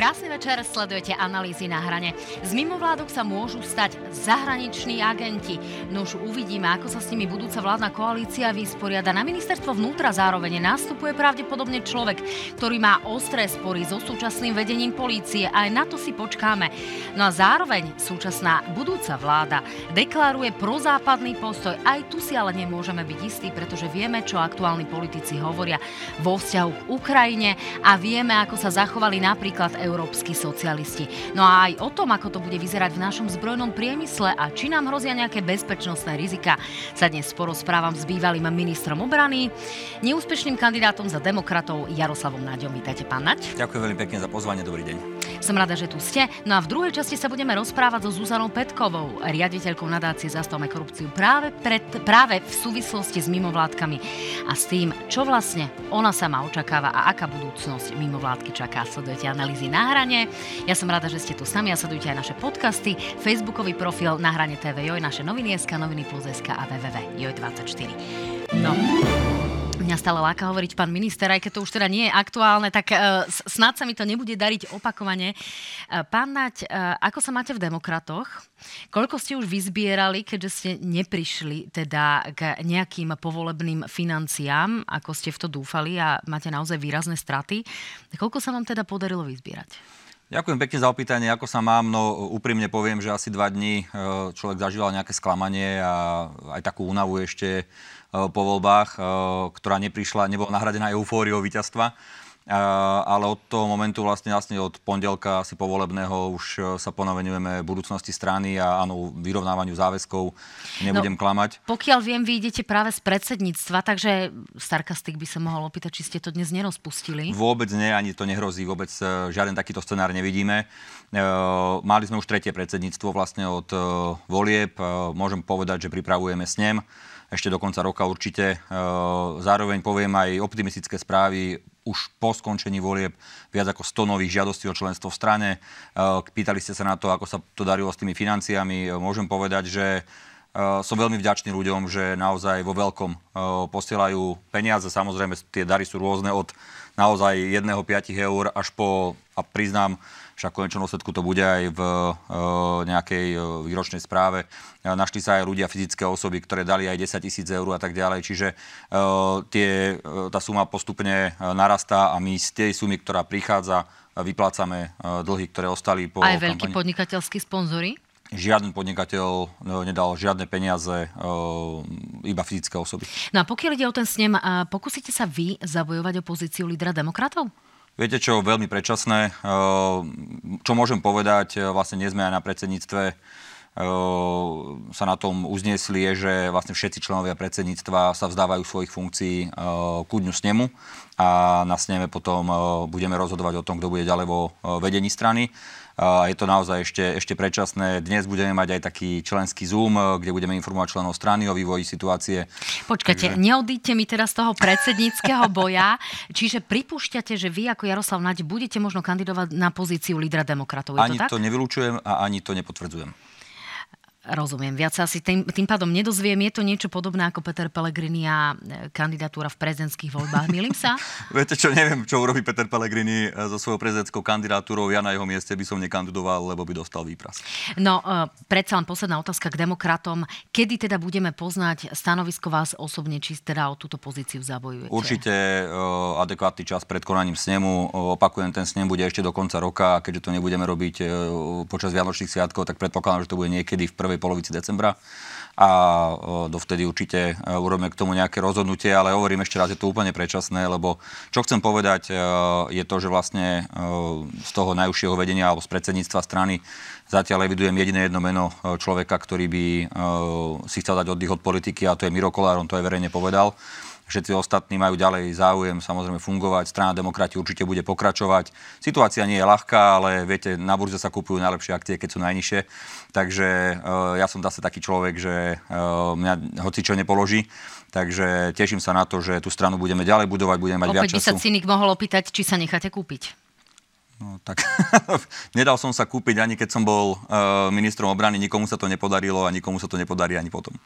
Krásny večer, sledujete analýzy na hrane. Z mimovládok sa môžu stať zahraniční agenti. No už uvidíme, ako sa s nimi budúca vládna koalícia vysporiada. Na ministerstvo vnútra zároveň nastupuje pravdepodobne človek, ktorý má ostré spory so súčasným vedením polície. Aj na to si počkáme. No a zároveň súčasná budúca vláda deklaruje prozápadný postoj. Aj tu si ale nemôžeme byť istí, pretože vieme, čo aktuálni politici hovoria vo vzťahu k Ukrajine a vieme, ako sa zachovali napríklad európsky socialisti. No a aj o tom, ako to bude vyzerať v našom zbrojnom priemysle a či nám hrozia nejaké bezpečnostné rizika, sa dnes porozprávam s bývalým ministrom obrany, neúspešným kandidátom za demokratov Jaroslavom Naďom. Vítajte, pán Naď. Ďakujem veľmi pekne za pozvanie, dobrý deň. Som rada, že tu ste. No a v druhej časti sa budeme rozprávať so Zuzanou Petkovou, riaditeľkou nadácie Zastavme korupciu práve, pred, práve v súvislosti s mimovládkami a s tým, čo vlastne ona sama očakáva a aká budúcnosť mimovládky čaká. Sledujete analýzy na hrane. Ja som rada, že ste tu sami a sledujte aj naše podcasty, facebookový profil na hrane TV Joj, naše noviny SK, noviny plus SK a www.joj24. No, Mňa stále láka hovoriť pán minister, aj keď to už teda nie je aktuálne, tak uh, snad sa mi to nebude dariť opakovane. Uh, pán Naď, uh, ako sa máte v demokratoch? Koľko ste už vyzbierali, keďže ste neprišli teda k nejakým povolebným financiám, ako ste v to dúfali a máte naozaj výrazné straty? Koľko sa vám teda podarilo vyzbierať? Ďakujem pekne za opýtanie, ako sa mám. No úprimne poviem, že asi dva dní človek zažíval nejaké sklamanie a aj takú únavu ešte Eh, po voľbách, eh, ktorá neprišla, nebola nahradená eufóriou víťazstva. Ale od toho momentu vlastne, vlastne od pondelka asi povolebného už sa ponovenujeme budúcnosti strany a áno, vyrovnávaniu záväzkov. Nebudem no, klamať. Pokiaľ viem, vy idete práve z predsedníctva, takže Sarkastik by sa mohol opýtať, či ste to dnes nerozpustili. Vôbec nie, ani to nehrozí, vôbec žiaden takýto scenár nevidíme. Mali sme už tretie predsedníctvo vlastne od volieb. Môžem povedať, že pripravujeme s ním ešte do konca roka určite. E, zároveň poviem aj optimistické správy už po skončení volieb viac ako 100 nových žiadostí o členstvo v strane. E, pýtali ste sa na to, ako sa to darilo s tými financiami. E, môžem povedať, že som veľmi vďačný ľuďom, že naozaj vo veľkom posielajú peniaze. Samozrejme, tie dary sú rôzne od naozaj 1-5 eur až po, a priznám, však v konečnom dôsledku to bude aj v uh, nejakej uh, výročnej správe. Uh, našli sa aj ľudia, fyzické osoby, ktoré dali aj 10 tisíc eur a tak ďalej. Čiže tie, tá suma postupne narastá a my z tej sumy, ktorá prichádza, vyplácame dlhy, ktoré ostali po Aj veľkí podnikateľskí sponzory? žiaden podnikateľ nedal žiadne peniaze, iba fyzické osoby. No a pokiaľ ide o ten snem, pokúsite sa vy zabojovať o pozíciu lídra demokratov? Viete čo, veľmi predčasné. Eh, čo môžem povedať, eh, vlastne nie sme aj na predsedníctve, eh, sa na tom uzniesli, je, že vlastne všetci členovia predsedníctva sa vzdávajú svojich funkcií ku dňu snemu a na sneme potom budeme rozhodovať o tom, kto bude ďalej vo vedení strany. Je to naozaj ešte, ešte predčasné. Dnes budeme mať aj taký členský Zoom, kde budeme informovať členov strany o vývoji situácie. Počkajte, Takže... neodíďte mi teraz z toho predsedníckého boja. Čiže pripúšťate, že vy ako Jaroslav Naď budete možno kandidovať na pozíciu lídra demokratov. Je ani to, tak? to nevylučujem a ani to nepotvrdzujem. Rozumiem. Viac sa asi tým, tým pádom nedozviem. Je to niečo podobné ako Peter Pellegrini a e, kandidatúra v prezidentských voľbách. Milím sa? Viete čo, neviem, čo urobí Peter Pellegrini e, so svojou prezidentskou kandidatúrou. Ja na jeho mieste by som nekandidoval, lebo by dostal výpras. No, uh, predsa len posledná otázka k demokratom. Kedy teda budeme poznať stanovisko vás osobne, či teda o túto pozíciu zabojujete? Určite uh, adekvátny čas pred konaním snemu. Uh, opakujem, ten snem bude ešte do konca roka a keďže to nebudeme robiť počas Vianočných sviatkov, tak predpokladám, že to bude niekedy v prvej polovici decembra. A dovtedy určite e, urobíme k tomu nejaké rozhodnutie, ale hovorím ešte raz, je to úplne predčasné, lebo čo chcem povedať e, je to, že vlastne e, z toho najúžšieho vedenia alebo z predsedníctva strany zatiaľ evidujem jediné jedno meno človeka, ktorý by si chcel dať oddych od politiky a to je Miro Kolár, on to aj verejne povedal všetci ostatní majú ďalej záujem samozrejme fungovať, strana demokrati určite bude pokračovať. Situácia nie je ľahká, ale viete, na burze sa kupujú najlepšie akcie, keď sú najnižšie. Takže uh, ja som zase taký človek, že uh, mňa hoci čo nepoloží. Takže teším sa na to, že tú stranu budeme ďalej budovať, budeme mať Opäť viac času. by sa cynik mohol opýtať, či sa necháte kúpiť. No, tak nedal som sa kúpiť ani keď som bol uh, ministrom obrany, nikomu sa to nepodarilo a nikomu sa to nepodarí ani potom.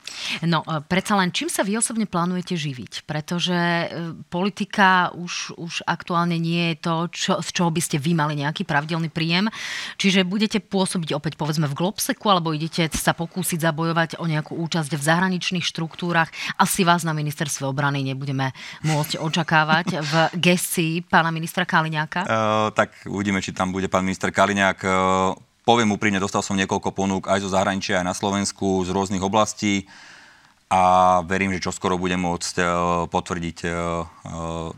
No, uh, predsa len čím sa vy osobne plánujete živiť? Pretože uh, politika už, už aktuálne nie je to, čo, z čoho by ste vy mali nejaký pravidelný príjem. Čiže budete pôsobiť opäť povedzme v Globseku alebo idete sa pokúsiť zabojovať o nejakú účasť v zahraničných štruktúrach. Asi vás na ministerstve obrany nebudeme môcť očakávať v gestii pána ministra Kaliňáka. Uh, tak Uvidíme, či tam bude pán minister Kaliňák. E, poviem úprimne, dostal som niekoľko ponúk aj zo zahraničia, aj na Slovensku, z rôznych oblastí a verím, že čoskoro budem môcť e, potvrdiť e, e,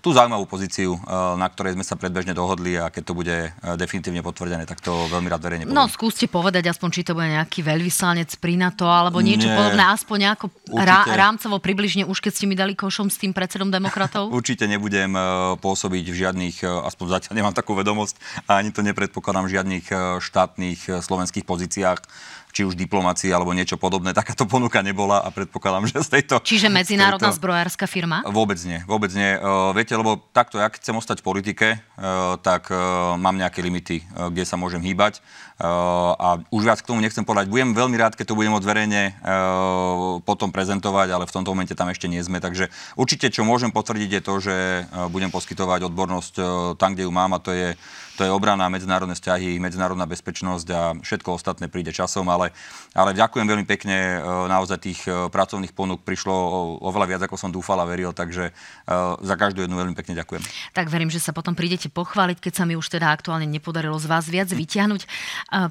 tú zaujímavú pozíciu, na ktorej sme sa predbežne dohodli a keď to bude definitívne potvrdené, tak to veľmi rád verejne poviem. No skúste povedať aspoň, či to bude nejaký veľvyslanec pri NATO alebo niečo Nie, podobné, aspoň nejako rá, rámcovo približne, už keď ste mi dali košom s tým predsedom demokratov? Určite nebudem pôsobiť v žiadnych, aspoň zatiaľ nemám takú vedomosť a ani to nepredpokladám v žiadnych štátnych slovenských pozíciách či už diplomácii alebo niečo podobné. Takáto ponuka nebola a predpokladám, že z tejto... Čiže medzinárodná tejto... zbrojárska firma? Vôbec nie, vôbec nie. Uh, viete, lebo takto, ja keď chcem ostať v politike, uh, tak uh, mám nejaké limity, uh, kde sa môžem hýbať. A už viac k tomu nechcem povedať. Budem veľmi rád, keď to budem verejne uh, potom prezentovať, ale v tomto momente tam ešte nie sme. Takže určite, čo môžem potvrdiť, je to, že budem poskytovať odbornosť tam, kde ju mám a to je to je obrana, medzinárodné vzťahy, medzinárodná bezpečnosť a všetko ostatné príde časom, ale, ale ďakujem veľmi pekne, e, naozaj tých e, pracovných ponúk prišlo oveľa viac, ako som dúfal a veril, takže e, za každú jednu veľmi pekne ďakujem. Tak verím, že sa potom prídete pochváliť, keď sa mi už teda aktuálne nepodarilo z vás viac vyťahnuť.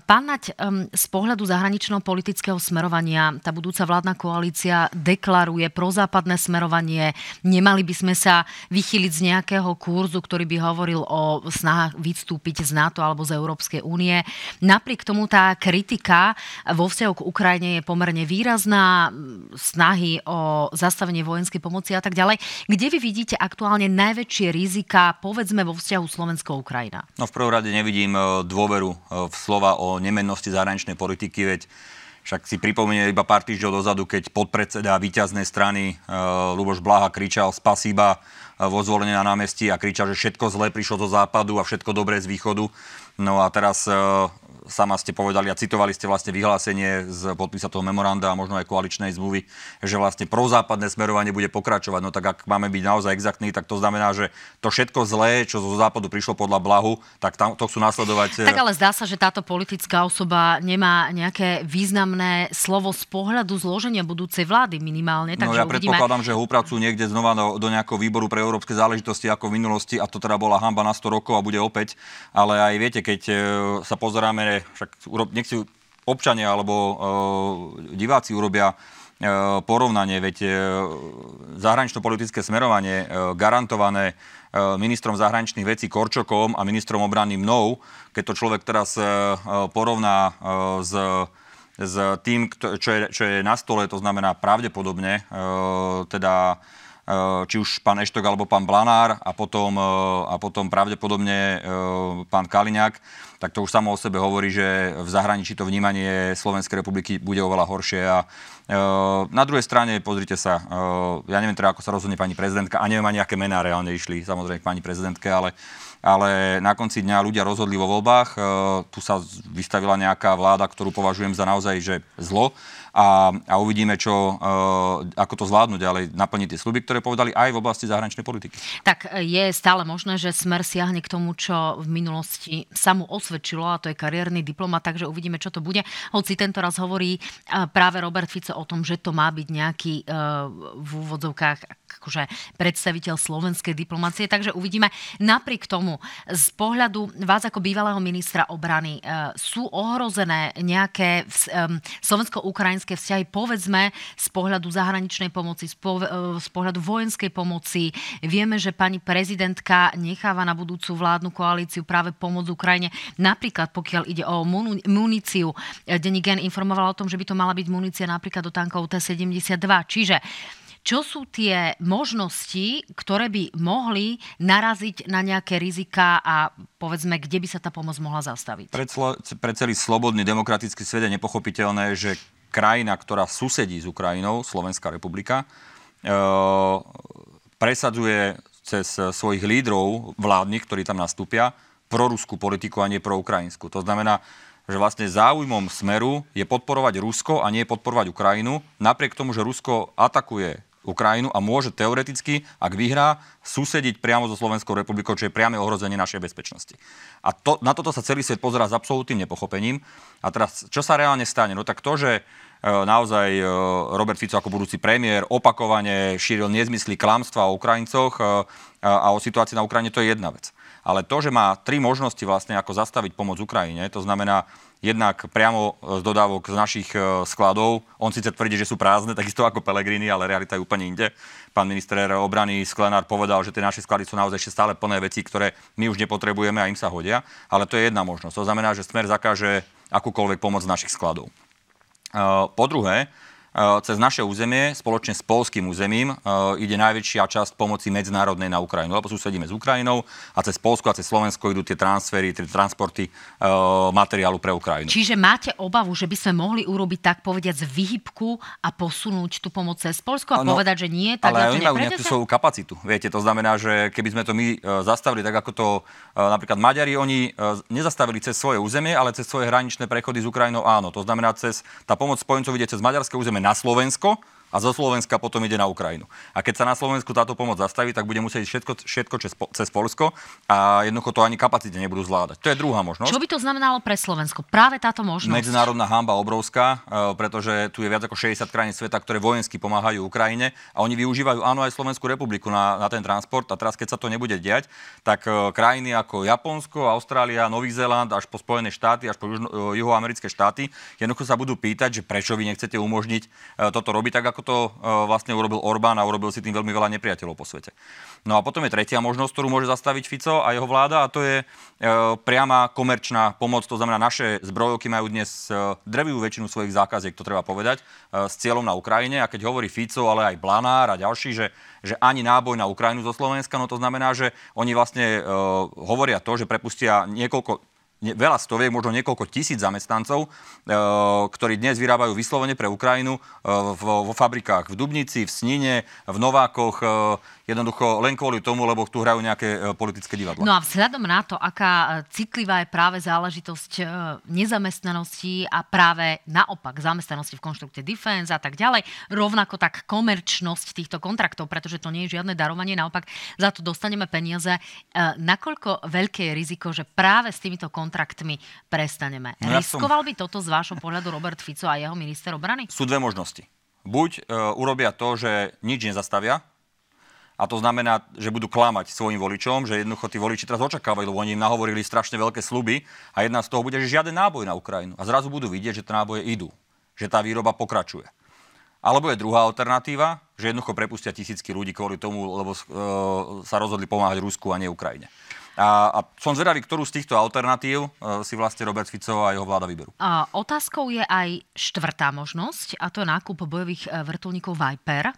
Pán Nať, z pohľadu zahraničného politického smerovania tá budúca vládna koalícia deklaruje prozápadné smerovanie. Nemali by sme sa vychyliť z nejakého kurzu, ktorý by hovoril o snahách výstupu vystúpiť z NATO alebo z Európskej únie. Napriek tomu tá kritika vo vzťahu k Ukrajine je pomerne výrazná, snahy o zastavenie vojenskej pomoci a tak ďalej. Kde vy vidíte aktuálne najväčšie rizika, povedzme, vo vzťahu Slovensko-Ukrajina? No v prvom rade nevidím e, dôveru e, v slova o nemennosti zahraničnej politiky, veď však si pripomenie iba pár týždňov dozadu, keď podpredseda víťaznej strany uh, Luboš Blaha kričal spasíba vo zvolenie na námestí a kričal, že všetko zlé prišlo zo západu a všetko dobré z východu. No a teraz e, sama ste povedali a citovali ste vlastne vyhlásenie z podpisa toho memoranda a možno aj koaličnej zmluvy, že vlastne prozápadné smerovanie bude pokračovať. No tak ak máme byť naozaj exaktní, tak to znamená, že to všetko zlé, čo zo západu prišlo podľa blahu, tak tam, to chcú nasledovať. Tak ale zdá sa, že táto politická osoba nemá nejaké významné slovo z pohľadu zloženia budúcej vlády minimálne. Takže no ja uvidíme... predpokladám, že ho upracujú niekde znova do, do nejakého výboru pre európske záležitosti ako v minulosti a to teda bola hamba na 100 rokov a bude opäť. Ale aj viete, keď e, sa pozeráme však nech si občania alebo uh, diváci urobia uh, porovnanie, veď uh, zahranično-politické smerovanie garantované ministrom zahraničných vecí Korčokom a ministrom obrany mnou, keď to človek teraz porovná s s tým, čo je, čo je na stole, to znamená pravdepodobne, teda či už pán Eštok alebo pán Blanár a potom, a potom pravdepodobne pán Kaliňák, tak to už samo o sebe hovorí, že v zahraničí to vnímanie Slovenskej republiky bude oveľa horšie. A na druhej strane, pozrite sa, ja neviem teda, ako sa rozhodne pani prezidentka, a neviem ani, aké mená reálne išli samozrejme k pani prezidentke, ale, ale na konci dňa ľudia rozhodli vo voľbách. Tu sa vystavila nejaká vláda, ktorú považujem za naozaj že zlo a, a uvidíme, čo, uh, ako to zvládnu ďalej, naplniť tie sluby, ktoré povedali aj v oblasti zahraničnej politiky. Tak je stále možné, že Smer siahne k tomu, čo v minulosti sa mu osvedčilo, a to je kariérny diplomat, takže uvidíme, čo to bude. Hoci tento raz hovorí práve Robert Fico o tom, že to má byť nejaký v úvodzovkách akože predstaviteľ slovenskej diplomácie, takže uvidíme. Napriek tomu, z pohľadu vás ako bývalého ministra obrany, sú ohrozené nejaké slovensko-ukrajinské vojenské vzťahy, povedzme z pohľadu zahraničnej pomoci, e, z pohľadu vojenskej pomoci. Vieme, že pani prezidentka necháva na budúcu vládnu koalíciu práve pomoc Ukrajine. Napríklad pokiaľ ide o muníciu, e, Denní Gen informoval o tom, že by to mala byť munícia napríklad do tankov T-72. Čiže čo sú tie možnosti, ktoré by mohli naraziť na nejaké rizika a povedzme, kde by sa tá pomoc mohla zastaviť? Pre, pre celý slobodný demokratický svet je nepochopiteľné, že krajina, ktorá susedí s Ukrajinou, Slovenská republika, e, presadzuje cez svojich lídrov vládnych, ktorí tam nastúpia, proruskú politiku a nie pro ukrajinskú. To znamená, že vlastne záujmom Smeru je podporovať Rusko a nie podporovať Ukrajinu, napriek tomu, že Rusko atakuje Ukrajinu a môže teoreticky, ak vyhrá, susediť priamo so Slovenskou republikou, čo je priame ohrozenie našej bezpečnosti. A to, na toto sa celý svet pozerá s absolútnym nepochopením. A teraz, čo sa reálne stane? No tak to, že naozaj e, Robert Fico ako budúci premiér opakovane šíril nezmysly klamstva o Ukrajincoch e, a o situácii na Ukrajine, to je jedna vec. Ale to, že má tri možnosti vlastne, ako zastaviť pomoc Ukrajine, to znamená jednak priamo z dodávok z našich skladov. On síce tvrdí, že sú prázdne, takisto ako Pelegrini, ale realita je úplne inde. Pán minister obrany Sklenár povedal, že tie naše sklady sú naozaj ešte stále plné veci, ktoré my už nepotrebujeme a im sa hodia. Ale to je jedna možnosť. To znamená, že Smer zakáže akúkoľvek pomoc z našich skladov. Po druhé, cez naše územie, spoločne s polským územím, eh, ide najväčšia časť pomoci medzinárodnej na Ukrajinu, lebo susedíme s Ukrajinou a cez Polsko a cez Slovensko idú tie transfery, tie transporty eh, materiálu pre Ukrajinu. Čiže máte obavu, že by sme mohli urobiť tak povediať z vyhybku a posunúť tú pomoc cez Polsko a no, povedať, že nie, tak ale oni majú nejakú svoju kapacitu. Viete, to znamená, že keby sme to my zastavili tak, ako to napríklad Maďari, oni nezastavili cez svoje územie, ale cez svoje hraničné prechody s Ukrajinou áno. To znamená, cez, tá pomoc spojencov ide cez maďarské územie na Slovensko a zo Slovenska potom ide na Ukrajinu. A keď sa na Slovensku táto pomoc zastaví, tak bude musieť všetko, všetko cez, cez Polsko a jednoducho to ani kapacite nebudú zvládať. To je druhá možnosť. Čo by to znamenalo pre Slovensko? Práve táto možnosť. Medzinárodná hamba obrovská, e, pretože tu je viac ako 60 krajín sveta, ktoré vojensky pomáhajú Ukrajine a oni využívajú áno aj Slovenskú republiku na, na ten transport. A teraz, keď sa to nebude diať, tak e, krajiny ako Japonsko, Austrália, Nový Zéland, až po Spojené štáty, až po južno, e, juhoamerické štáty, jednoducho sa budú pýtať, že prečo vy nechcete umožniť toto robiť tak, ako to e, vlastne urobil Orbán a urobil si tým veľmi veľa nepriateľov po svete. No a potom je tretia možnosť, ktorú môže zastaviť Fico a jeho vláda a to je e, priama komerčná pomoc. To znamená, naše zbrojovky majú dnes e, drevivú väčšinu svojich zákaziek, to treba povedať, s cieľom na Ukrajine. A keď hovorí Fico, ale aj Blanár a ďalší, že, že ani náboj na Ukrajinu zo Slovenska, no to znamená, že oni vlastne hovoria to, že prepustia niekoľko veľa stoviek, možno niekoľko tisíc zamestnancov, e, ktorí dnes vyrábajú vyslovene pre Ukrajinu e, vo, fabrikách v Dubnici, v Snine, v Novákoch, e, jednoducho len kvôli tomu, lebo tu hrajú nejaké politické divadlo. No a vzhľadom na to, aká citlivá je práve záležitosť nezamestnanosti a práve naopak zamestnanosti v konštrukte defense a tak ďalej, rovnako tak komerčnosť týchto kontraktov, pretože to nie je žiadne darovanie, naopak za to dostaneme peniaze. Nakoľko veľké je riziko, že práve s týmito kontraktmi prestaneme. No ja Riskoval som... by toto z vášho pohľadu Robert Fico a jeho minister obrany? Sú dve možnosti. Buď e, urobia to, že nič nezastavia, a to znamená, že budú klamať svojim voličom, že jednoducho tí voliči teraz očakávajú, lebo oni im nahovorili strašne veľké sluby a jedna z toho bude, že žiaden náboj na Ukrajinu. A zrazu budú vidieť, že tie náboje idú, že tá výroba pokračuje. Alebo je druhá alternatíva, že jednoducho prepustia tisícky ľudí kvôli tomu, lebo uh, sa rozhodli pomáhať Rusku a nie Ukrajine. A, a som zvedavý, ktorú z týchto alternatív uh, si vlastne Robert Fico a jeho vláda vyberú. A otázkou je aj štvrtá možnosť, a to je nákup bojových e, vrtulníkov Viper.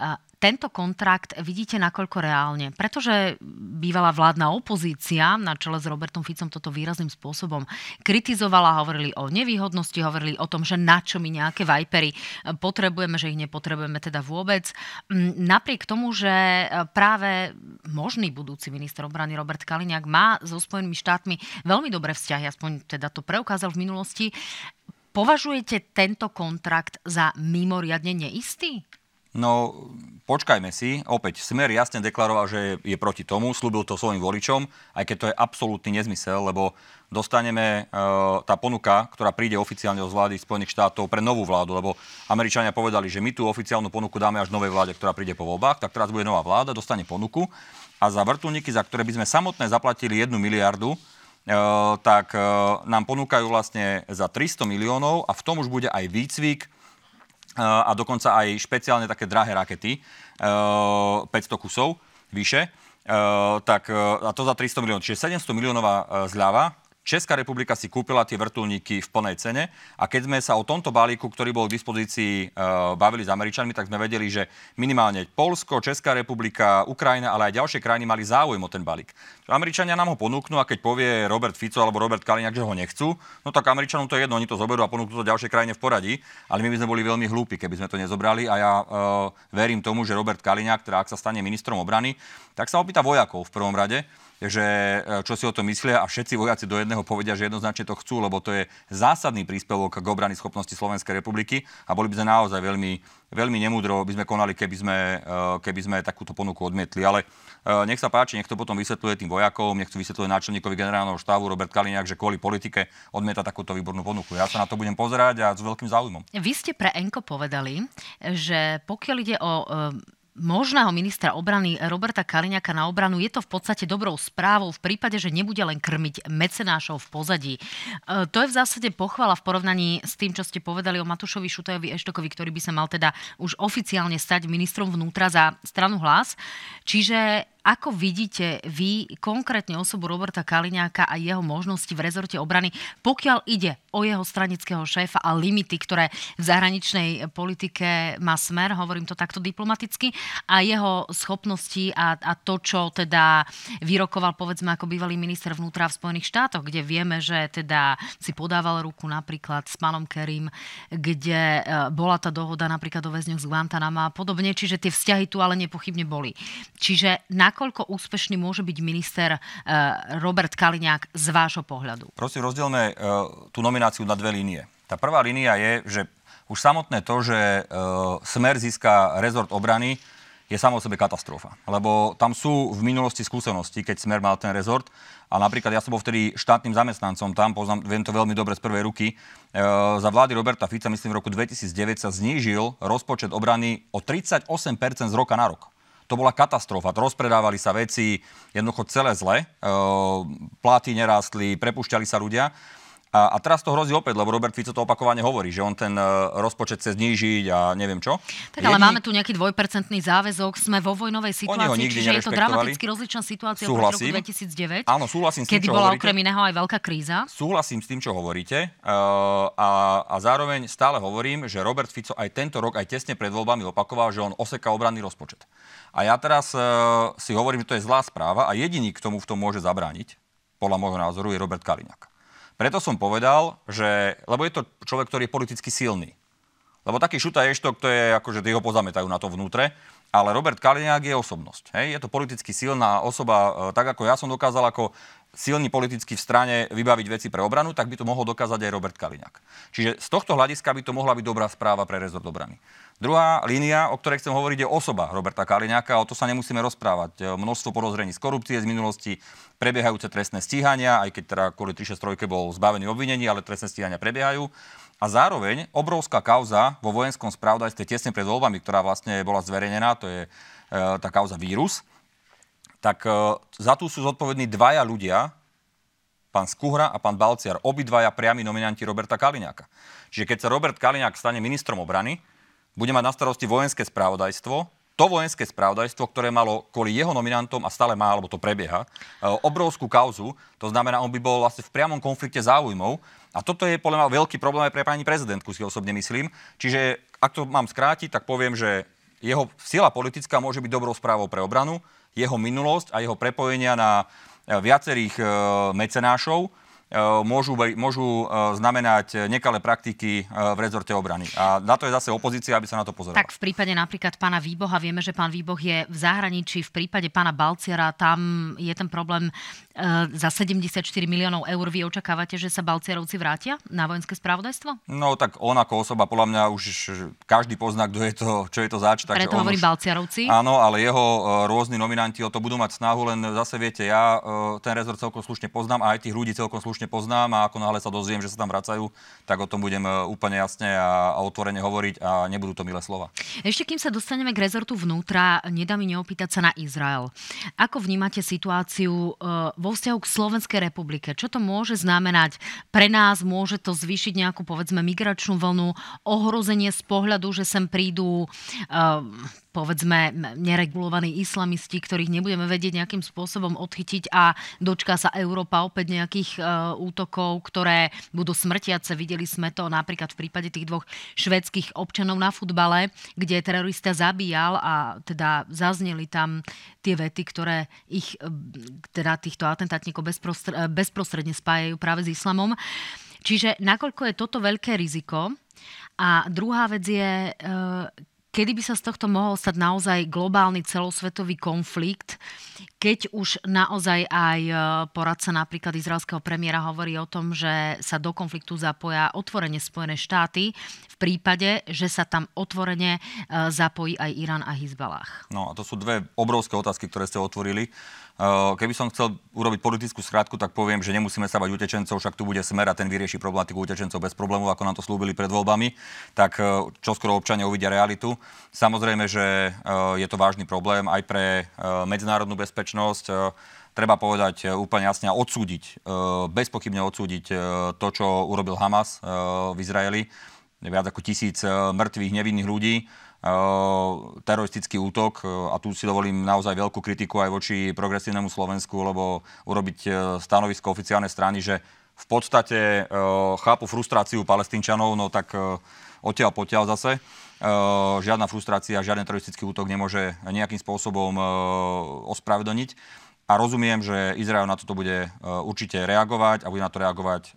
Uh, tento kontrakt vidíte nakoľko reálne? Pretože bývalá vládna opozícia na čele s Robertom Ficom toto výrazným spôsobom kritizovala, hovorili o nevýhodnosti, hovorili o tom, že na čo my nejaké Vipery potrebujeme, že ich nepotrebujeme teda vôbec. Mm, napriek tomu, že práve možný budúci minister obrany Robert Kaliňák má so Spojenými štátmi veľmi dobré vzťahy, aspoň teda to preukázal v minulosti, Považujete tento kontrakt za mimoriadne neistý? No, počkajme si. Opäť, Smer jasne deklaroval, že je proti tomu, slúbil to svojim voličom, aj keď to je absolútny nezmysel, lebo dostaneme e, tá ponuka, ktorá príde oficiálne od vlády Spojených štátov pre novú vládu, lebo Američania povedali, že my tú oficiálnu ponuku dáme až novej vláde, ktorá príde po voľbách, tak teraz bude nová vláda, dostane ponuku a za vrtulníky, za ktoré by sme samotné zaplatili jednu miliardu, e, tak e, nám ponúkajú vlastne za 300 miliónov a v tom už bude aj výcvik, a dokonca aj špeciálne také drahé rakety, 500 kusov vyše, tak, a to za 300 miliónov, čiže 700 miliónová zľava Česká republika si kúpila tie vrtulníky v plnej cene a keď sme sa o tomto balíku, ktorý bol k dispozícii, uh, bavili s Američanmi, tak sme vedeli, že minimálne Polsko, Česká republika, Ukrajina, ale aj ďalšie krajiny mali záujem o ten balík. Američania nám ho ponúknú a keď povie Robert Fico alebo Robert Kaliňák, že ho nechcú, no tak Američanom to je jedno, oni to zoberú a ponúknú to ďalšie krajine v poradí, ale my by sme boli veľmi hlúpi, keby sme to nezobrali a ja uh, verím tomu, že Robert Kaliňák, ktorá ak sa stane ministrom obrany, tak sa opýta vojakov v prvom rade, že e, čo si o tom myslia a všetci vojaci do jedného povedia, že jednoznačne to chcú, lebo to je zásadný príspevok k obrany schopnosti Slovenskej republiky a boli by sme naozaj veľmi, veľmi nemúdro by sme konali, keby sme, e, keby sme takúto ponuku odmietli. Ale e, nech sa páči, nech to potom vysvetľuje tým vojakom, nech to vysvetľuje náčelníkovi generálneho štábu Robert Kaliňák, že kvôli politike odmieta takúto výbornú ponuku. Ja sa na to budem pozerať a s veľkým záujmom. Vy ste pre Enko povedali, že pokiaľ ide o možného ministra obrany Roberta Kaliňaka na obranu, je to v podstate dobrou správou v prípade, že nebude len krmiť mecenášov v pozadí. E, to je v zásade pochvala v porovnaní s tým, čo ste povedali o Matušovi Šutajovi Eštokovi, ktorý by sa mal teda už oficiálne stať ministrom vnútra za stranu hlas. Čiže ako vidíte vy konkrétne osobu Roberta Kaliňáka a jeho možnosti v rezorte obrany, pokiaľ ide o jeho stranického šéfa a limity, ktoré v zahraničnej politike má smer, hovorím to takto diplomaticky, a jeho schopnosti a, a to, čo teda vyrokoval povedzme ako bývalý minister vnútra v Spojených štátoch, kde vieme, že teda si podával ruku napríklad s pánom Kerim, kde e, bola tá dohoda napríklad o väzňoch z Guantanama a podobne, čiže tie vzťahy tu ale nepochybne boli. Čiže na nakoľko úspešný môže byť minister uh, Robert Kaliňák z vášho pohľadu? Prosím, rozdielme uh, tú nomináciu na dve línie. Tá prvá línia je, že už samotné to, že uh, Smer získa rezort obrany, je samo o sebe katastrofa. Lebo tam sú v minulosti skúsenosti, keď Smer mal ten rezort. A napríklad ja som bol vtedy štátnym zamestnancom tam, poznám, viem to veľmi dobre z prvej ruky. E, za vlády Roberta Fica, myslím v roku 2009, sa znížil rozpočet obrany o 38% z roka na rok to bola katastrofa. Rozpredávali sa veci, jednoducho celé zle. E, platy nerástli, prepušťali sa ľudia. A, a teraz to hrozí opäť, lebo Robert Fico to opakovane hovorí, že on ten uh, rozpočet chce znížiť a neviem čo. Tak ale Jediný... máme tu nejaký dvojpercentný záväzok, sme vo vojnovej situácii, čiže je to dramaticky rozličná situácia súhlasím. roku 2009. Áno, súhlasím s tým, kedy čo bola hovoríte. okrem iného aj veľká kríza. Súhlasím s tým, čo hovoríte. Uh, a, a zároveň stále hovorím, že Robert Fico aj tento rok, aj tesne pred voľbami opakoval, že on oseka obranný rozpočet. A ja teraz uh, si hovorím, že to je zlá správa a jediný, k tomu v tom môže zabrániť, podľa môjho názoru, je Robert Kaliňák. Preto som povedal, že, lebo je to človek, ktorý je politicky silný. Lebo taký šuta Eštok, to je ako, že ho pozamätajú na to vnútre, ale Robert Kaliňák je osobnosť. Hej? Je to politicky silná osoba, e, tak ako ja som dokázal ako silný politicky v strane vybaviť veci pre obranu, tak by to mohol dokázať aj Robert Kaliňák. Čiže z tohto hľadiska by to mohla byť dobrá správa pre rezort obrany. Druhá línia, o ktorej chcem hovoriť, je osoba Roberta Kaliňáka. O to sa nemusíme rozprávať. E, množstvo podozrení z korupcie z minulosti, prebiehajúce trestné stíhania, aj keď teda kvôli 363 bol zbavený obvinení, ale trestné stíhania prebiehajú. A zároveň obrovská kauza vo vojenskom spravodajstve tesne pred voľbami, ktorá vlastne bola zverejnená, to je e, tá kauza vírus, tak e, za tú sú zodpovední dvaja ľudia, pán Skuhra a pán Balciar, obidvaja priami nominanti Roberta Kaliňáka. Čiže keď sa Robert Kaliňák stane ministrom obrany, bude mať na starosti vojenské spravodajstvo, to vojenské spravodajstvo, ktoré malo kvôli jeho nominantom a stále má, alebo to prebieha, e, obrovskú kauzu, to znamená, on by bol vlastne v priamom konflikte záujmov. A toto je podľa mňa veľký problém aj pre pani prezidentku, si osobne myslím. Čiže ak to mám skrátiť, tak poviem, že jeho sila politická môže byť dobrou správou pre obranu, jeho minulosť a jeho prepojenia na e, viacerých e, mecenášov, E, môžu, môžu znamenať nekalé praktiky v rezorte obrany. A na to je zase opozícia, aby sa na to pozerala. Tak v prípade napríklad pána Výboha, vieme, že pán Výboh je v zahraničí, v prípade pána Balciara, tam je ten problém za 74 miliónov eur. Vy očakávate, že sa Balciarovci vrátia na vojenské spravodajstvo? No tak on ako osoba, podľa mňa už každý pozná, kto je to, čo je to zač. Preto hovorí už, Balciarovci? Áno, ale jeho rôzni nominanti o to budú mať snahu, len zase viete, ja ten rezort celkom slušne poznám a aj tých ľudí celkom slušne poznám a ako náhle sa dozviem, že sa tam vracajú, tak o tom budem úplne jasne a, a otvorene hovoriť a nebudú to milé slova. Ešte kým sa dostaneme k rezortu vnútra, nedá mi neopýtať sa na Izrael. Ako vnímate situáciu e, vo vzťahu k Slovenskej republike? Čo to môže znamenať pre nás? Môže to zvýšiť nejakú, povedzme, migračnú vlnu, ohrozenie z pohľadu, že sem prídu uh, povedzme neregulovaní islamisti, ktorých nebudeme vedieť nejakým spôsobom odchytiť a dočká sa Európa opäť nejakých uh, útokov, ktoré budú smrtiace. Videli sme to napríklad v prípade tých dvoch švedských občanov na futbale, kde terorista zabíjal a teda zazneli tam tie vety, ktoré ich, e, teda týchto atentátnikov bezprostredne, bezprostredne spájajú práve s islamom. Čiže nakoľko je toto veľké riziko, a druhá vec je, e, kedy by sa z tohto mohol stať naozaj globálny celosvetový konflikt, keď už naozaj aj e, poradca napríklad izraelského premiéra hovorí o tom, že sa do konfliktu zapoja otvorene Spojené štáty v prípade, že sa tam otvorene e, zapojí aj Irán a Hizbalách. No a to sú dve obrovské otázky, ktoré ste otvorili. Eh, keby som chcel urobiť politickú skratku, tak poviem, že nemusíme sa bať utečencov, však tu bude smer a ten vyrieši problematiku utečencov bez problémov, ako nám to slúbili pred voľbami. Tak eh, čo skoro občania uvidia realitu. Samozrejme, že eh, je to vážny problém aj pre medzinárodnú bezpečnosť. Treba povedať úplne jasne a odsúdiť, bezpochybne odsúdiť to, čo urobil Hamas v Izraeli. Viac ako tisíc mŕtvych, nevinných ľudí teroristický útok a tu si dovolím naozaj veľkú kritiku aj voči progresívnemu Slovensku, lebo urobiť e, stanovisko oficiálnej strany, že v podstate chápu frustráciu palestínčanov, no tak odtiaľ potiaľ zase. Žiadna frustrácia, žiaden teroristický útok nemôže nejakým spôsobom ospravedlniť a rozumiem, že Izrael na toto bude e, určite reagovať a bude na to reagovať e,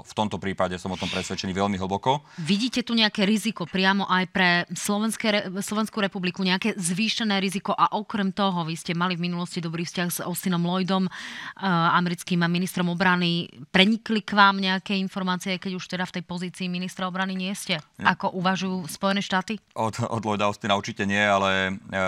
v tomto prípade, som o tom presvedčený veľmi hlboko. Vidíte tu nejaké riziko priamo aj pre Slovenské, Slovenskú republiku, nejaké zvýšené riziko a okrem toho, vy ste mali v minulosti dobrý vzťah s Austinom Lloydom, e, americkým ministrom obrany. Prenikli k vám nejaké informácie, keď už teda v tej pozícii ministra obrany nie ste? Nie. Ako uvažujú Spojené štáty? Od, od Lloyda Austina určite nie, ale e,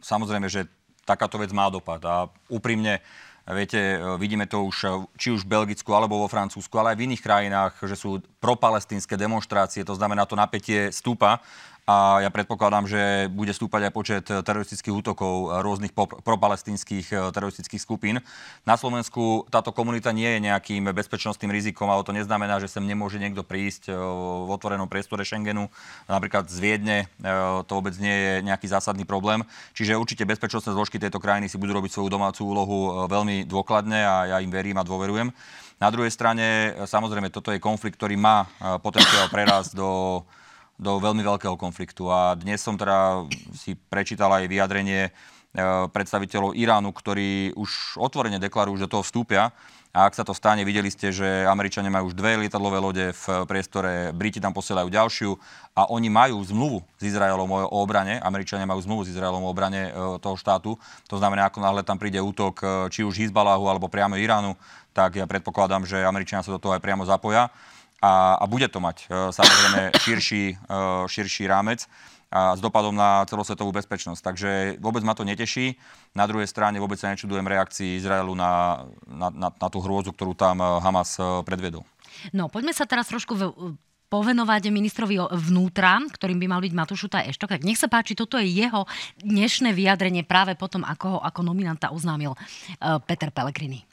samozrejme, že takáto vec má dopad. A úprimne, viete, vidíme to už či už v Belgicku alebo vo Francúzsku, ale aj v iných krajinách, že sú propalestínske demonstrácie, to znamená, to napätie stúpa a ja predpokladám, že bude stúpať aj počet teroristických útokov rôznych propalestinských eh, teroristických skupín. Na Slovensku táto komunita nie je nejakým bezpečnostným rizikom, ale to neznamená, že sem nemôže niekto prísť eh, v otvorenom priestore Schengenu, napríklad z Viedne, eh, to vôbec nie je nejaký zásadný problém. Čiže určite bezpečnostné zložky tejto krajiny si budú robiť svoju domácu úlohu veľmi dôkladne a ja im verím a dôverujem. Na druhej strane, samozrejme, toto je konflikt, ktorý má potenciál prerast do do veľmi veľkého konfliktu. A dnes som teda si prečítal aj vyjadrenie e, predstaviteľov Iránu, ktorí už otvorene deklarujú, že toho vstúpia. A ak sa to stane, videli ste, že Američania majú už dve lietadlové lode v priestore, Briti tam posielajú ďalšiu a oni majú zmluvu s Izraelom o obrane, Američania majú zmluvu s Izraelom o obrane e, toho štátu. To znamená, ako náhle tam príde útok e, či už Hizbalahu alebo priamo Iránu, tak ja predpokladám, že Američania sa do toho aj priamo zapoja a, a bude to mať e, samozrejme širší, e, širší rámec a s dopadom na celosvetovú bezpečnosť. Takže vôbec ma to neteší. Na druhej strane vôbec sa nečudujem reakcii Izraelu na, na, na, na tú hrôzu, ktorú tam e, Hamas predvedol. No, poďme sa teraz trošku v, povenovať ministrovi vnútra, ktorým by mal byť Matúš Šutaj Eštok. Tak nech sa páči, toto je jeho dnešné vyjadrenie práve potom, ako ho ako nominanta oznámil Peter Pellegrini.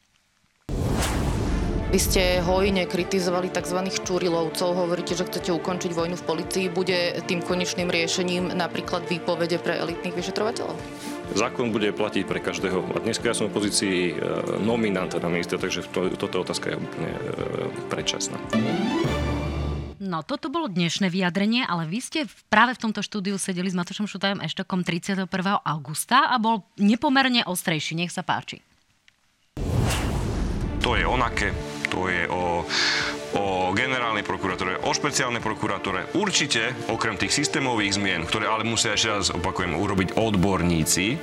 Vy ste hojne kritizovali tzv. čurilovcov, hovoríte, že chcete ukončiť vojnu v policii. Bude tým konečným riešením napríklad výpovede pre elitných vyšetrovateľov? Zákon bude platiť pre každého. A dneska ja som v pozícii e, nominanta na ministra, takže to, toto otázka je úplne e, predčasná. No, toto bolo dnešné vyjadrenie, ale vy ste práve v tomto štúdiu sedeli s Matošom Šutajom Eštokom 31. augusta a bol nepomerne ostrejší. Nech sa páči. To je onaké, to je o, o generálnej prokuratúre, o špeciálnej prokuratúre. Určite, okrem tých systémových zmien, ktoré ale musia ešte raz, opakujem, urobiť odborníci,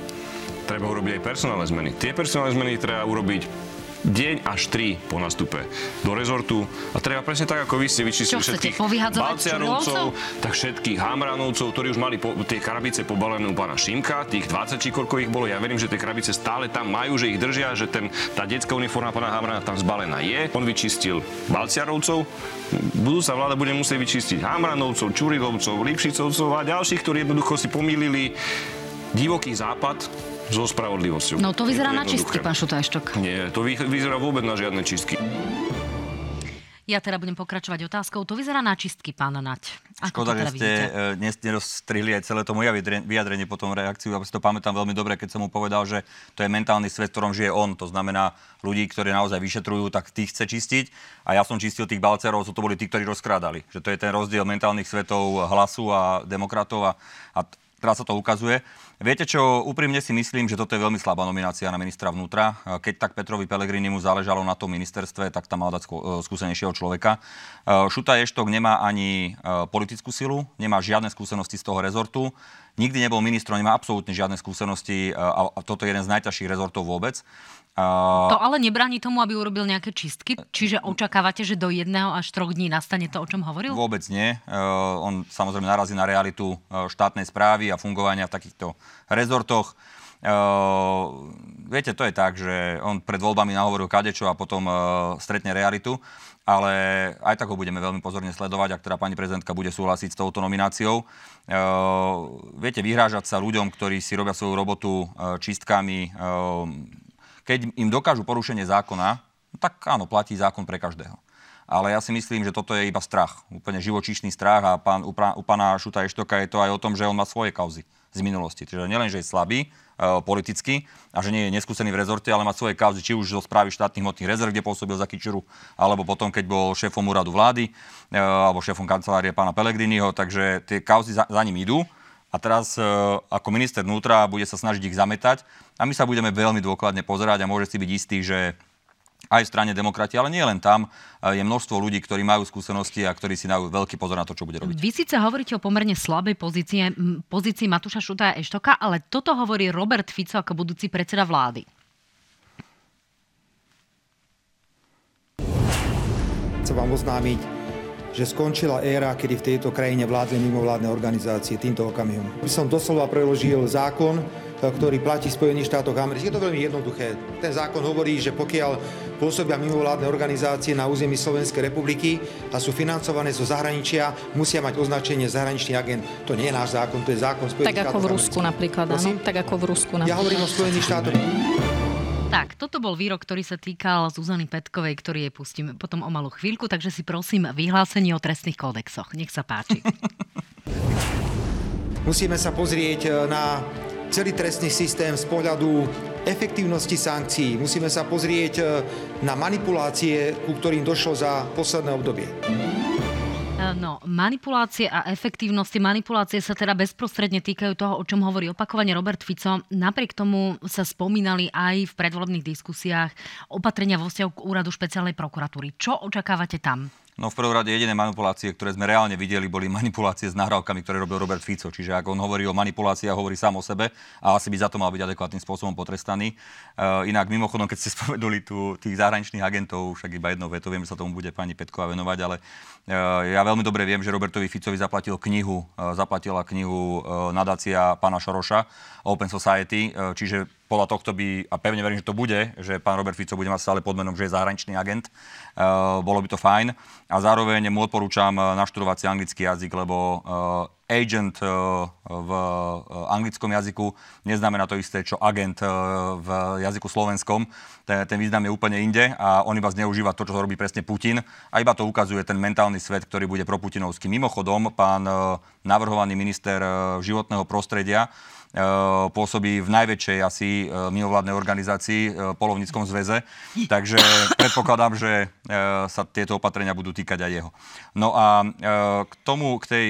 treba urobiť aj personálne zmeny. Tie personálne zmeny treba urobiť deň až tri po nastupe do rezortu. A treba presne tak, ako vy ste vyčistili všetkých Balciarovcov, tak všetkých Hamranovcov, ktorí už mali po, tie krabice pobalené u pána Šimka, tých 20 či koľko ich bolo, ja verím, že tie krabice stále tam majú, že ich držia, že ten, tá detská uniforma pána Hamrana tam zbalená je. On vyčistil Balciarovcov, budúca vláda bude musieť vyčistiť Hamranovcov, Čurilovcov, Lipšicovcov a ďalších, ktorí jednoducho si pomýlili divoký západ so spravodlivosťou. No to vyzerá to na čistky, pán Šutajštok. Nie, to vyzerá vôbec na žiadne čistky. Ja teda budem pokračovať otázkou. To vyzerá na čistky, pán Nať. Ako Škoda, teda že ste dnes nerozstrihli aj celé to moje vyjadrenie, potom reakciu. Ja si to pamätám veľmi dobre, keď som mu povedal, že to je mentálny svet, v ktorom žije on. To znamená ľudí, ktorí naozaj vyšetrujú, tak tých chce čistiť. A ja som čistil tých balcerov, to boli tí, ktorí rozkrádali. Že to je ten rozdiel mentálnych svetov hlasu a demokratov. A, a teraz sa to ukazuje. Viete čo, úprimne si myslím, že toto je veľmi slabá nominácia na ministra vnútra. Keď tak Petrovi Pelegrini mu záležalo na tom ministerstve, tak tam mal dať e, skúsenejšieho človeka. E, Šuta Eštok nemá ani politickú silu, nemá žiadne skúsenosti z toho rezortu, nikdy nebol ministrom, nemá absolútne žiadne skúsenosti a toto je jeden z najťažších rezortov vôbec. Uh, to ale nebráni tomu, aby urobil nejaké čistky? Čiže očakávate, že do jedného až troch dní nastane to, o čom hovoril? Vôbec nie. Uh, on samozrejme narazí na realitu uh, štátnej správy a fungovania v takýchto rezortoch. Uh, viete, to je tak, že on pred voľbami nahovoril kadečo a potom uh, stretne realitu, ale aj tak ho budeme veľmi pozorne sledovať, ak teda pani prezidentka bude súhlasiť s touto nomináciou. Uh, viete, vyhrážať sa ľuďom, ktorí si robia svoju robotu uh, čistkami, uh, keď im dokážu porušenie zákona, no tak áno, platí zákon pre každého. Ale ja si myslím, že toto je iba strach, úplne živočíšny strach a pán, u, u pána Šuta Eštoka je to aj o tom, že on má svoje kauzy z minulosti. Čiže nielen, že je slabý e, politicky a že nie je neskúsený v rezorte, ale má svoje kauzy, či už zo správy štátnych hmotných rezerv, kde pôsobil za Kičuru, alebo potom, keď bol šéfom úradu vlády, e, alebo šéfom kancelárie pána Pelegriniho, takže tie kauzy za, za ním idú a teraz e, ako minister vnútra bude sa snažiť ich zametať a my sa budeme veľmi dôkladne pozerať a môže si byť istý, že aj v strane demokrati, ale nie len tam, e, je množstvo ľudí, ktorí majú skúsenosti a ktorí si dajú veľký pozor na to, čo bude robiť. Vy síce hovoríte o pomerne slabej pozície, pozícii Matúša Šuta a Eštoka, ale toto hovorí Robert Fico ako budúci predseda vlády. Chcem vám oznámiť, že skončila éra, kedy v tejto krajine vládli mimovládne organizácie týmto okamihom. By som doslova preložil zákon, ktorý platí v Spojených štátoch amerických. Je to veľmi jednoduché. Ten zákon hovorí, že pokiaľ pôsobia mimovládne organizácie na území Slovenskej republiky a sú financované zo zahraničia, musia mať označenie zahraničný agent. To nie je náš zákon, to je zákon Spojených Tak ako v Rusku napríklad, áno? Tak ako v Rusku napríklad. Ja hovorím o Spojených štátoch. Tak, toto bol výrok, ktorý sa týkal Zuzany Petkovej, ktorý jej pustím potom o malú chvíľku, takže si prosím vyhlásenie o trestných kódexoch. Nech sa páči. Musíme sa pozrieť e, na celý trestný systém z pohľadu efektívnosti sankcií. Musíme sa pozrieť e, na manipulácie, ku ktorým došlo za posledné obdobie. No, manipulácie a efektívnosti. Manipulácie sa teda bezprostredne týkajú toho, o čom hovorí opakovane Robert Fico. Napriek tomu sa spomínali aj v predvolebných diskusiách opatrenia vo vzťahu k úradu špeciálnej prokuratúry. Čo očakávate tam? No v prvom rade jediné manipulácie, ktoré sme reálne videli, boli manipulácie s nahrávkami, ktoré robil Robert Fico. Čiže ak on hovorí o manipuláciách, hovorí sám o sebe a asi by za to mal byť adekvátnym spôsobom potrestaný. Uh, inak mimochodom, keď ste spomenuli tu tých zahraničných agentov, však iba jedno veto, viem, že sa tomu bude pani Petková venovať, ale uh, ja veľmi dobre viem, že Robertovi Ficovi zaplatil knihu, uh, zaplatila knihu nadácia pána Šoroša Open Society, čiže podľa tohto by, a pevne verím, že to bude, že pán Robert Fico bude mať stále podmenom, že je zahraničný agent. Uh, bolo by to fajn. A zároveň mu odporúčam eh, naštudovať si anglický jazyk, lebo uh, agent uh, v anglickom jazyku neznamená to isté, čo agent uh, v jazyku slovenskom. Ten, ten význam je úplne inde a on iba zneužíva to, čo robí presne Putin. A iba to ukazuje ten mentálny svet, ktorý bude proputinovský. Mimochodom, pán uh, navrhovaný minister životného prostredia pôsobí v najväčšej asi eh, mimovládnej organizácii, eh, polovníckom zväze. Takže predpokladám, že sa tieto opatrenia budú týkať aj jeho. No a k tomu, k tej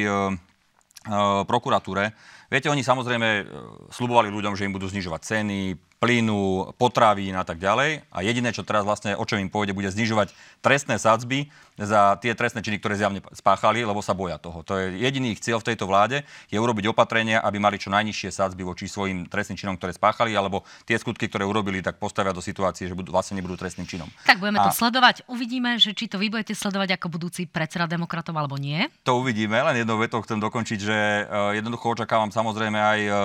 prokuratúre, viete, oni samozrejme slubovali ľuďom, že im budú znižovať ceny, plynu, potravín a tak ďalej. A jediné, čo teraz vlastne, o čom im pôjde, bude znižovať trestné sadzby za tie trestné činy, ktoré zjavne spáchali, lebo sa boja toho. To je jediný ich cieľ v tejto vláde, je urobiť opatrenia, aby mali čo najnižšie sadzby voči svojim trestným činom, ktoré spáchali, alebo tie skutky, ktoré urobili, tak postavia do situácie, že budú, vlastne nebudú trestným činom. Tak budeme a... to sledovať. Uvidíme, že či to vy budete sledovať ako budúci predseda demokratov alebo nie. To uvidíme, len jednou vetou chcem dokončiť, že uh, jednoducho očakávam samozrejme aj uh,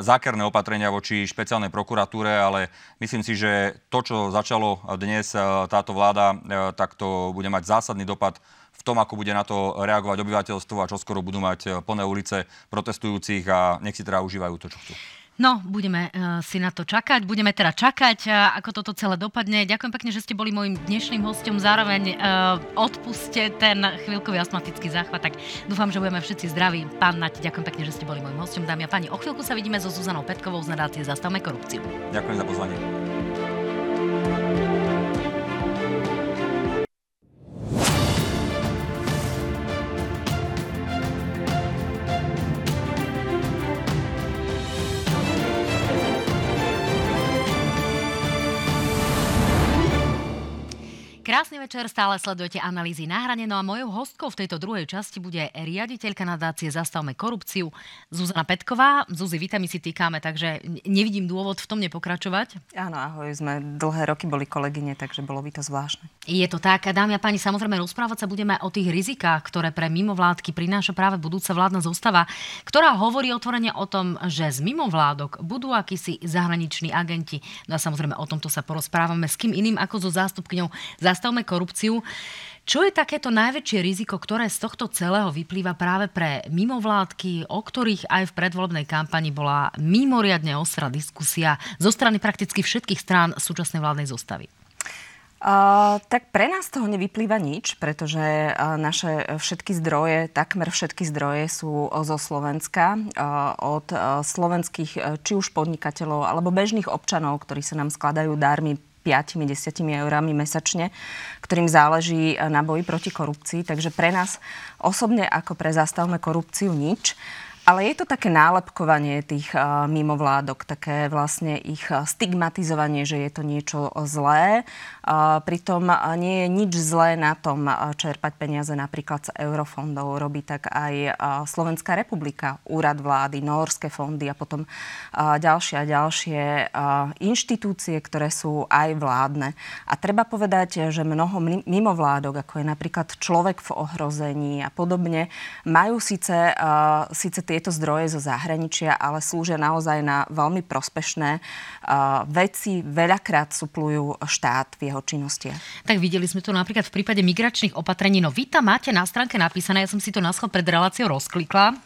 zákerné opatrenia voči špeciálnej prokuratúre, ale myslím si, že to, čo začalo dnes táto vláda, tak to bude mať zásadný dopad v tom, ako bude na to reagovať obyvateľstvo a čoskoro budú mať eh, plné ulice protestujúcich a nech si teda užívajú to, čo chcú. No, budeme uh, si na to čakať. Budeme teda čakať, uh, ako toto celé dopadne. Ďakujem pekne, že ste boli môjim dnešným hostom. Zároveň uh, odpuste ten chvíľkový astmatický záchvat. Tak dúfam, že budeme všetci zdraví. Pán Nať, ďakujem pekne, že ste boli môjim hostom. Dámy a páni, o chvíľku sa vidíme so Zuzanou Petkovou z nadácie Zastavme korupciu. Ďakujem za pozvanie. Krásny večer, stále sledujete analýzy na hrane, no a mojou hostkou v tejto druhej časti bude riaditeľka nadácie Zastavme korupciu Zuzana Petková. Zuzi, vítaj, my si týkame, takže nevidím dôvod v tom nepokračovať. Áno, ahoj, sme dlhé roky boli kolegyne, takže bolo by to zvláštne. Je to tak, dámy a páni, samozrejme rozprávať sa budeme o tých rizikách, ktoré pre mimovládky prináša práve budúca vládna zostava, ktorá hovorí otvorene o tom, že z mimovládok budú akýsi zahraniční agenti. No a samozrejme o tomto sa porozprávame s kým iným ako so zástupkňou zastavme korupciu. Čo je takéto najväčšie riziko, ktoré z tohto celého vyplýva práve pre mimovládky, o ktorých aj v predvolebnej kampani bola mimoriadne ostrá diskusia zo strany prakticky všetkých strán súčasnej vládnej zostavy? Uh, tak pre nás toho nevyplýva nič, pretože uh, naše všetky zdroje, takmer všetky zdroje sú zo Slovenska, uh, od slovenských či už podnikateľov alebo bežných občanov, ktorí sa nám skladajú dármi 5-10 eurami mesačne, ktorým záleží na boji proti korupcii. Takže pre nás osobne ako pre Zastavme korupciu nič. Ale je to také nálepkovanie tých uh, mimovládok, také vlastne ich stigmatizovanie, že je to niečo zlé. Uh, pritom nie je nič zlé na tom čerpať peniaze napríklad z eurofondov. Robí tak aj Slovenská republika, úrad vlády, norské fondy a potom ďalšie a ďalšie inštitúcie, ktoré sú aj vládne. A treba povedať, že mnoho mimovládok, ako je napríklad človek v ohrození a podobne, majú síce, síce tieto zdroje zo zahraničia, ale slúžia naozaj na veľmi prospešné uh, veci. Veľakrát suplujú štát v jeho činnosti. Tak videli sme to napríklad v prípade migračných opatrení. No vy tam máte na stránke napísané, ja som si to na pred reláciou rozklikla,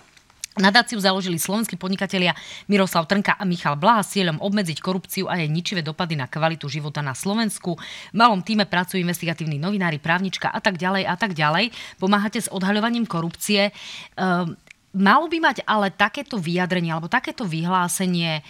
Nadáciu založili slovenskí podnikatelia Miroslav Trnka a Michal Blaha s cieľom obmedziť korupciu a jej ničivé dopady na kvalitu života na Slovensku. V malom týme pracujú investigatívni novinári, právnička a tak ďalej a tak ďalej. Pomáhate s odhaľovaním korupcie. Ehm, Malo by mať ale takéto vyjadrenie alebo takéto vyhlásenie e,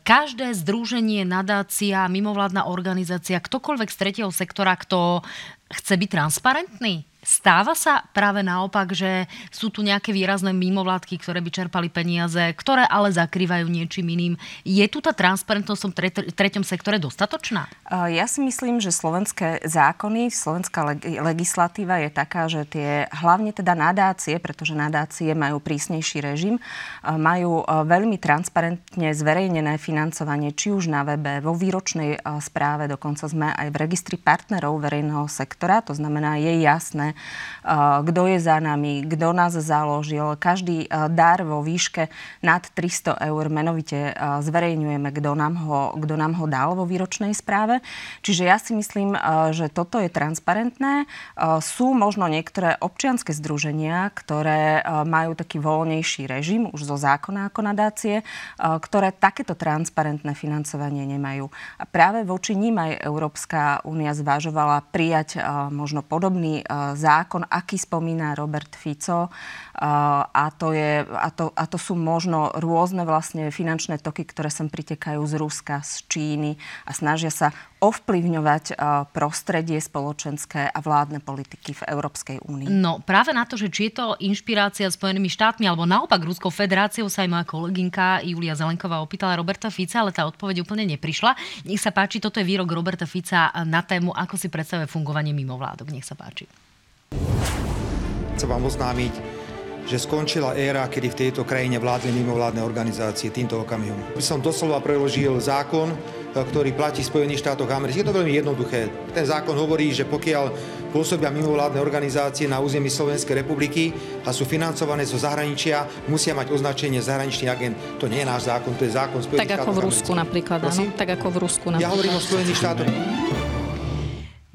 každé združenie, nadácia, mimovládna organizácia, ktokoľvek z tretieho sektora, kto chce byť transparentný? Stáva sa práve naopak, že sú tu nejaké výrazné mimovládky, ktoré by čerpali peniaze, ktoré ale zakrývajú niečím iným. Je tu tá transparentnosť v treťom sektore dostatočná? Ja si myslím, že slovenské zákony, slovenská legislatíva je taká, že tie hlavne teda nadácie, pretože nadácie majú prísnejší režim, majú veľmi transparentne zverejnené financovanie, či už na webe, vo výročnej správe, dokonca sme aj v registri partnerov verejného sektora, to znamená, je jasné, kto je za nami, kto nás založil. Každý dar vo výške nad 300 eur menovite zverejňujeme, kto nám, ho, kto nám ho dal vo výročnej správe. Čiže ja si myslím, že toto je transparentné. Sú možno niektoré občianske združenia, ktoré majú taký voľnejší režim, už zo zákona ako nadácie, ktoré takéto transparentné financovanie nemajú. A práve voči ním aj Európska únia zvažovala prijať možno podobný zákon, aký spomína Robert Fico. A to, je, a, to, a to sú možno rôzne vlastne finančné toky, ktoré sem pritekajú z Ruska, z Číny a snažia sa ovplyvňovať prostredie spoločenské a vládne politiky v Európskej únii. No práve na to, že či je to inšpirácia Spojenými štátmi alebo naopak Ruskou federáciou sa aj moja kolegynka Julia Zelenková opýtala Roberta Fica, ale tá odpoveď úplne neprišla. Nech sa páči, toto je výrok Roberta Fica na tému, ako si predstavuje fungovanie mimovládok. Nech sa páči. Chcem vám oznámiť, že skončila éra, kedy v tejto krajine vládli mimovládne organizácie týmto okamihom. By som doslova preložil zákon, ktorý platí v Spojených štátoch amerických. Je to veľmi jednoduché. Ten zákon hovorí, že pokiaľ pôsobia mimovládne organizácie na území Slovenskej republiky a sú financované zo zahraničia, musia mať označenie zahraničný agent. To nie je náš zákon, to je zákon Spojených tak štátov. Tak ako v Rusku napríklad, áno? Tak ako v Rusku napríklad. Ja hovorím o Spojených štátoch.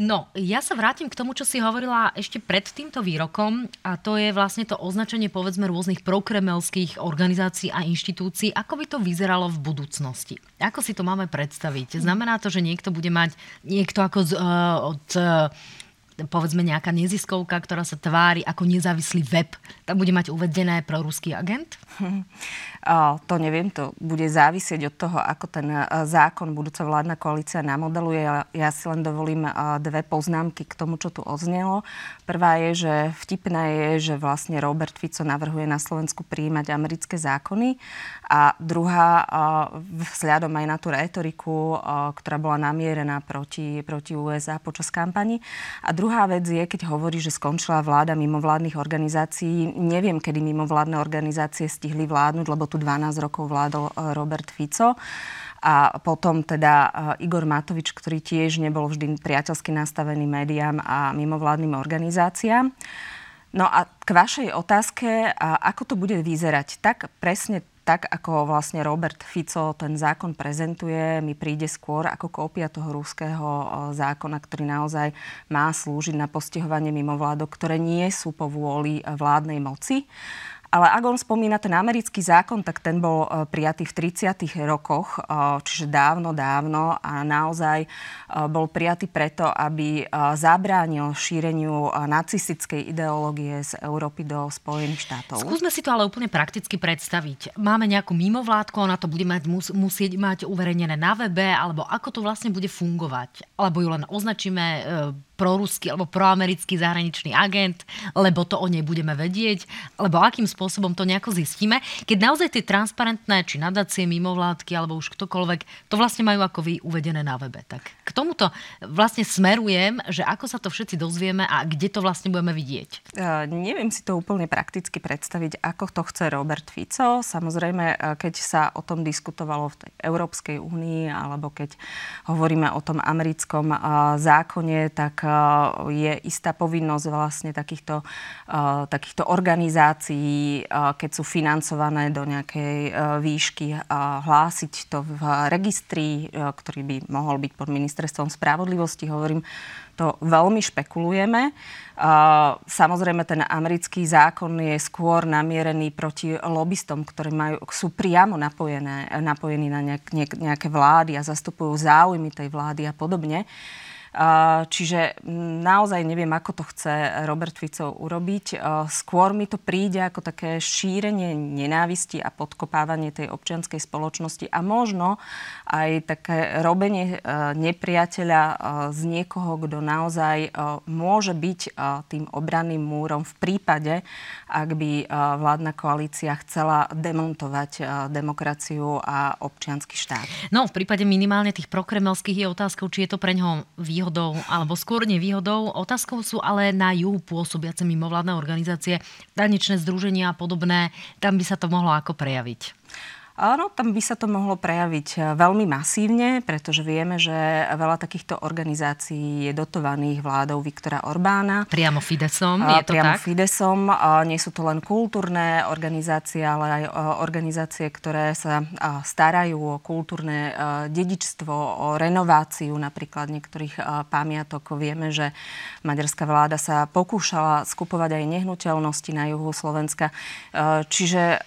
No, ja sa vrátim k tomu, čo si hovorila ešte pred týmto výrokom a to je vlastne to označenie povedzme rôznych prokremelských organizácií a inštitúcií. Ako by to vyzeralo v budúcnosti? Ako si to máme predstaviť? Znamená to, že niekto bude mať niekto ako z, uh, od uh, povedzme nejaká neziskovka, ktorá sa tvári ako nezávislý web, tam bude mať uvedené proruský agent? To neviem, to bude závisieť od toho, ako ten zákon budúca vládna koalícia namodeluje. Ja si len dovolím dve poznámky k tomu, čo tu odznelo. Prvá je, že vtipné je, že vlastne Robert Fico navrhuje na Slovensku prijímať americké zákony. A druhá, vzhľadom aj na tú retoriku, ktorá bola namierená proti, proti USA počas kampani. A druhá vec je, keď hovorí, že skončila vláda mimovládnych organizácií. Neviem, kedy mimovládne organizácie stihli vládnuť, lebo tu 12 rokov vládol e, Robert Fico. A potom teda e, Igor Matovič, ktorý tiež nebol vždy priateľsky nastavený médiám a mimovládnym organizáciám. No a k vašej otázke, ako to bude vyzerať, tak presne tak, ako vlastne Robert Fico ten zákon prezentuje, mi príde skôr ako kópia toho rúského e, zákona, ktorý naozaj má slúžiť na postihovanie mimovládok, ktoré nie sú po vôli vládnej moci. Ale ak on spomína ten americký zákon, tak ten bol e, prijatý v 30. rokoch, e, čiže dávno, dávno a naozaj e, bol prijatý preto, aby zabránil šíreniu nacistickej ideológie z Európy do Spojených štátov. Skúsme si to ale úplne prakticky predstaviť. Máme nejakú mimovládku, ona to bude mať, mus, musieť mať uverejnené na webe, alebo ako to vlastne bude fungovať? Alebo ju len označíme proruský alebo proamerický zahraničný agent, lebo to o nej budeme vedieť, lebo akým spôsobom to nejako zistíme, keď naozaj tie transparentné, či nadácie, mimovládky, alebo už ktokoľvek, to vlastne majú ako vy uvedené na webe. Tak k tomuto vlastne smerujem, že ako sa to všetci dozvieme a kde to vlastne budeme vidieť. Uh, neviem si to úplne prakticky predstaviť, ako to chce Robert Fico. Samozrejme, keď sa o tom diskutovalo v tej Európskej únii, alebo keď hovoríme o tom americkom uh, zákone, tak je istá povinnosť vlastne takýchto, takýchto organizácií, keď sú financované do nejakej výšky, hlásiť to v registri, ktorý by mohol byť pod ministerstvom spravodlivosti. Hovorím, to veľmi špekulujeme. Samozrejme, ten americký zákon je skôr namierený proti lobbystom, ktorí majú, sú priamo napojené, napojení na nejaké vlády a zastupujú záujmy tej vlády a podobne. Čiže naozaj neviem, ako to chce Robert Fico urobiť. Skôr mi to príde ako také šírenie nenávisti a podkopávanie tej občianskej spoločnosti a možno aj také robenie e, nepriateľa e, z niekoho, kto naozaj e, môže byť tým obranným múrom v prípade, ak by vládna koalícia chcela demontovať demokraciu a občianský štát. No, v prípade minimálne tých prokremelských je otázkou, či je to pre ňoho výhodou alebo skôr nevýhodou. Otázkou sú ale na juhu pôsobiace mimovládne organizácie, tanečné združenia a podobné. Tam by sa to mohlo ako prejaviť. Áno, tam by sa to mohlo prejaviť e, veľmi masívne, pretože vieme, že veľa takýchto organizácií je dotovaných vládou Viktora Orbána. Priamo Fidesom, je to Priamo tak? Fidesom. Nie sú to len kultúrne organizácie, ale aj organizácie, ktoré sa starajú o kultúrne dedičstvo, o renováciu napríklad niektorých pamiatok. Vieme, že maďarská vláda sa pokúšala skupovať aj nehnuteľnosti na juhu Slovenska. Čiže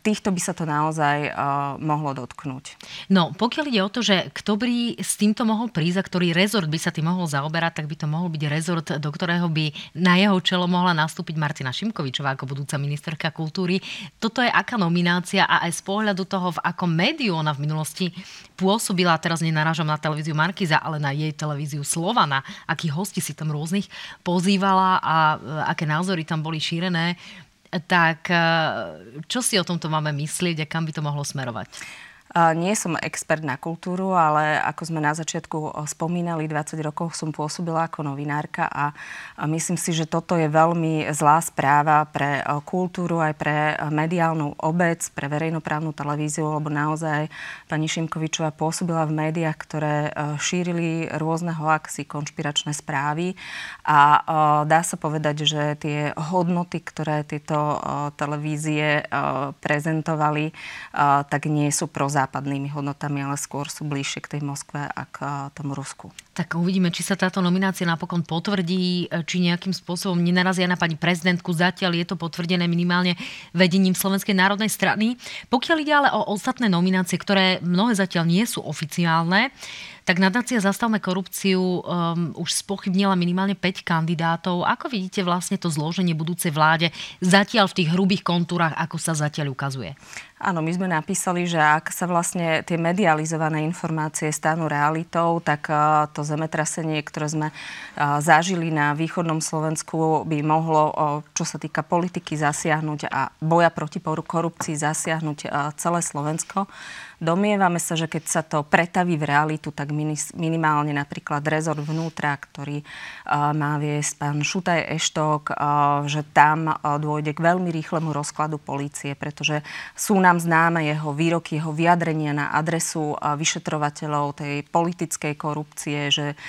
týchto by sa to naozaj uh, mohlo dotknúť. No, pokiaľ ide o to, že kto by s týmto mohol prísť a ktorý rezort by sa tým mohol zaoberať, tak by to mohol byť rezort, do ktorého by na jeho čelo mohla nastúpiť Martina Šimkovičová ako budúca ministerka kultúry. Toto je aká nominácia a aj z pohľadu toho, v akom médiu ona v minulosti pôsobila, teraz nenarážam na televíziu Markiza, ale na jej televíziu Slovana, akých hostí si tam rôznych pozývala a e, aké názory tam boli šírené tak eh, čo si o tomto máme myslieť a kam by to mohlo smerovať? Nie som expert na kultúru, ale ako sme na začiatku spomínali, 20 rokov som pôsobila ako novinárka a myslím si, že toto je veľmi zlá správa pre kultúru, aj pre mediálnu obec, pre verejnoprávnu televíziu, lebo naozaj pani Šimkovičová pôsobila v médiách, ktoré šírili rôzne hoaxy, konšpiračné správy. A dá sa povedať, že tie hodnoty, ktoré tieto televízie prezentovali, tak nie sú proza západnými hodnotami, ale skôr sú bližšie k tej Moskve a k tomu Rusku. Tak uvidíme, či sa táto nominácia napokon potvrdí, či nejakým spôsobom nenarazia na pani prezidentku. Zatiaľ je to potvrdené minimálne vedením Slovenskej národnej strany. Pokiaľ ide ale o ostatné nominácie, ktoré mnohé zatiaľ nie sú oficiálne, tak nadácia Zastavme korupciu um, už spochybnila minimálne 5 kandidátov. Ako vidíte vlastne to zloženie budúcej vláde zatiaľ v tých hrubých kontúrach, ako sa zatiaľ ukazuje? Áno, my sme napísali, že ak sa vlastne tie medializované informácie stanú realitou, tak uh, to zemetrasenie, ktoré sme zažili na východnom Slovensku, by mohlo, čo sa týka politiky, zasiahnuť a boja proti korupcii zasiahnuť celé Slovensko. Domnievame sa, že keď sa to pretaví v realitu, tak minimálne napríklad rezort vnútra, ktorý má viesť pán Šutaj Eštok, že tam dôjde k veľmi rýchlemu rozkladu polície, pretože sú nám známe jeho výroky, jeho vyjadrenia na adresu vyšetrovateľov tej politickej korupcie, že,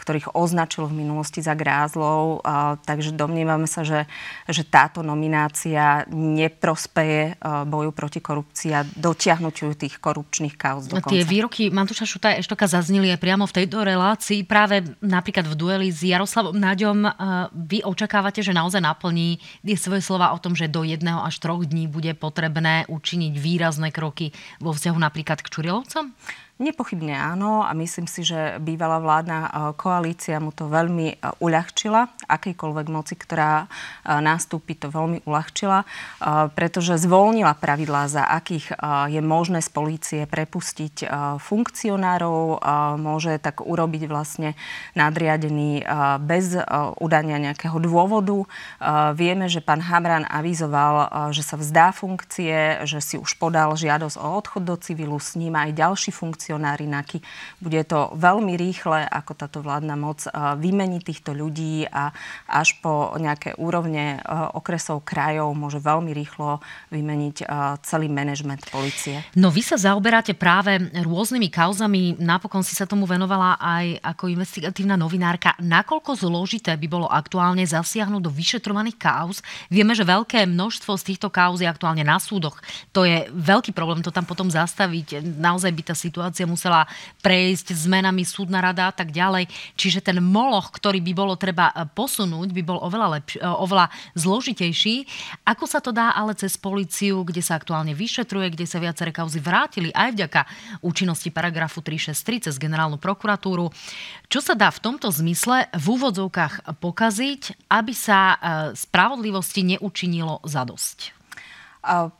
ktorých označil v minulosti za grázlov. Takže domnievame sa, že, že táto nominácia neprospeje boju proti korupcii a dotiahnutiu tých tých korupčných kauz dokonca. Tie výroky Mantuša Šuta Eštoka zazneli aj priamo v tejto relácii. Práve napríklad v dueli s Jaroslavom Naďom vy očakávate, že naozaj naplní svoje slova o tom, že do jedného až troch dní bude potrebné učiniť výrazné kroky vo vzťahu napríklad k Čurilovcom? Nepochybne áno a myslím si, že bývalá vládna e, koalícia mu to veľmi e, uľahčila. Akejkoľvek moci, ktorá e, nástupí, to veľmi uľahčila, pretože zvolnila pravidlá, za akých je možné z polície prepustiť funkcionárov. Môže tak urobiť vlastne nadriadený bez udania nejakého dôvodu. Vieme, že pán Hamran avizoval, že sa vzdá funkcie, že si už podal žiadosť o odchod do civilu, s ním aj ďalší funkcie funkcionári NAKY. Bude to veľmi rýchle, ako táto vládna moc eh, vymení týchto ľudí a až po nejaké úrovne eh, okresov, krajov môže veľmi rýchlo vymeniť eh, celý manažment policie. No vy sa zaoberáte práve rôznymi kauzami. Napokon si sa tomu venovala aj ako investigatívna novinárka. Nakoľko zložité by bolo aktuálne zasiahnuť do vyšetrovaných kauz? Vieme, že veľké množstvo z týchto kauz je aktuálne na súdoch. To je veľký problém to tam potom zastaviť. Naozaj by tá situácia situácia musela prejsť zmenami súdna rada a tak ďalej. Čiže ten moloch, ktorý by bolo treba e, posunúť, by bol oveľa, lepš- e, oveľa zložitejší. Ako sa to dá ale cez policiu, kde sa aktuálne vyšetruje, kde sa viaceré kauzy vrátili aj vďaka účinnosti paragrafu 363 cez generálnu prokuratúru. Čo sa dá v tomto zmysle v úvodzovkách pokaziť, aby sa e, spravodlivosti neučinilo zadosť?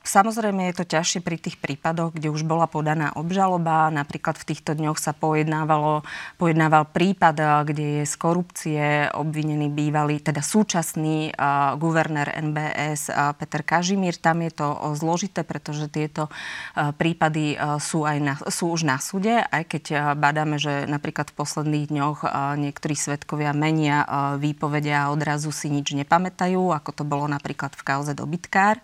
Samozrejme je to ťažšie pri tých prípadoch, kde už bola podaná obžaloba. Napríklad v týchto dňoch sa pojednávalo, pojednával prípad, kde je z korupcie obvinený bývalý, teda súčasný uh, guvernér NBS uh, Peter Kažimír. Tam je to zložité, pretože tieto uh, prípady uh, sú, aj na, sú už na súde, aj keď uh, badáme, že napríklad v posledných dňoch uh, niektorí svetkovia menia uh, výpovede a odrazu si nič nepamätajú, ako to bolo napríklad v kauze dobytkár.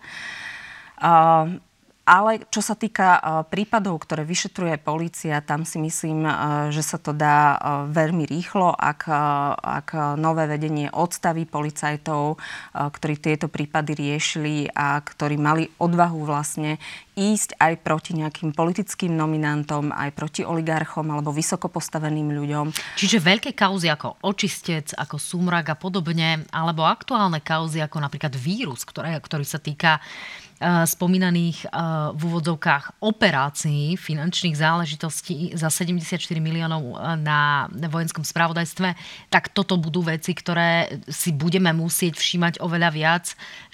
Uh, ale čo sa týka prípadov, ktoré vyšetruje policia, tam si myslím, že sa to dá veľmi rýchlo, ak, ak nové vedenie odstaví policajtov, ktorí tieto prípady riešili a ktorí mali odvahu vlastne ísť aj proti nejakým politickým nominantom, aj proti oligarchom alebo vysoko postaveným ľuďom. Čiže veľké kauzy ako očistec, ako súmrak a podobne, alebo aktuálne kauzy ako napríklad vírus, ktoré, ktorý sa týka Eh, spomínaných eh, v úvodzovkách operácií finančných záležitostí za 74 miliónov eh, na vojenskom spravodajstve, tak toto budú veci, ktoré si budeme musieť všímať oveľa viac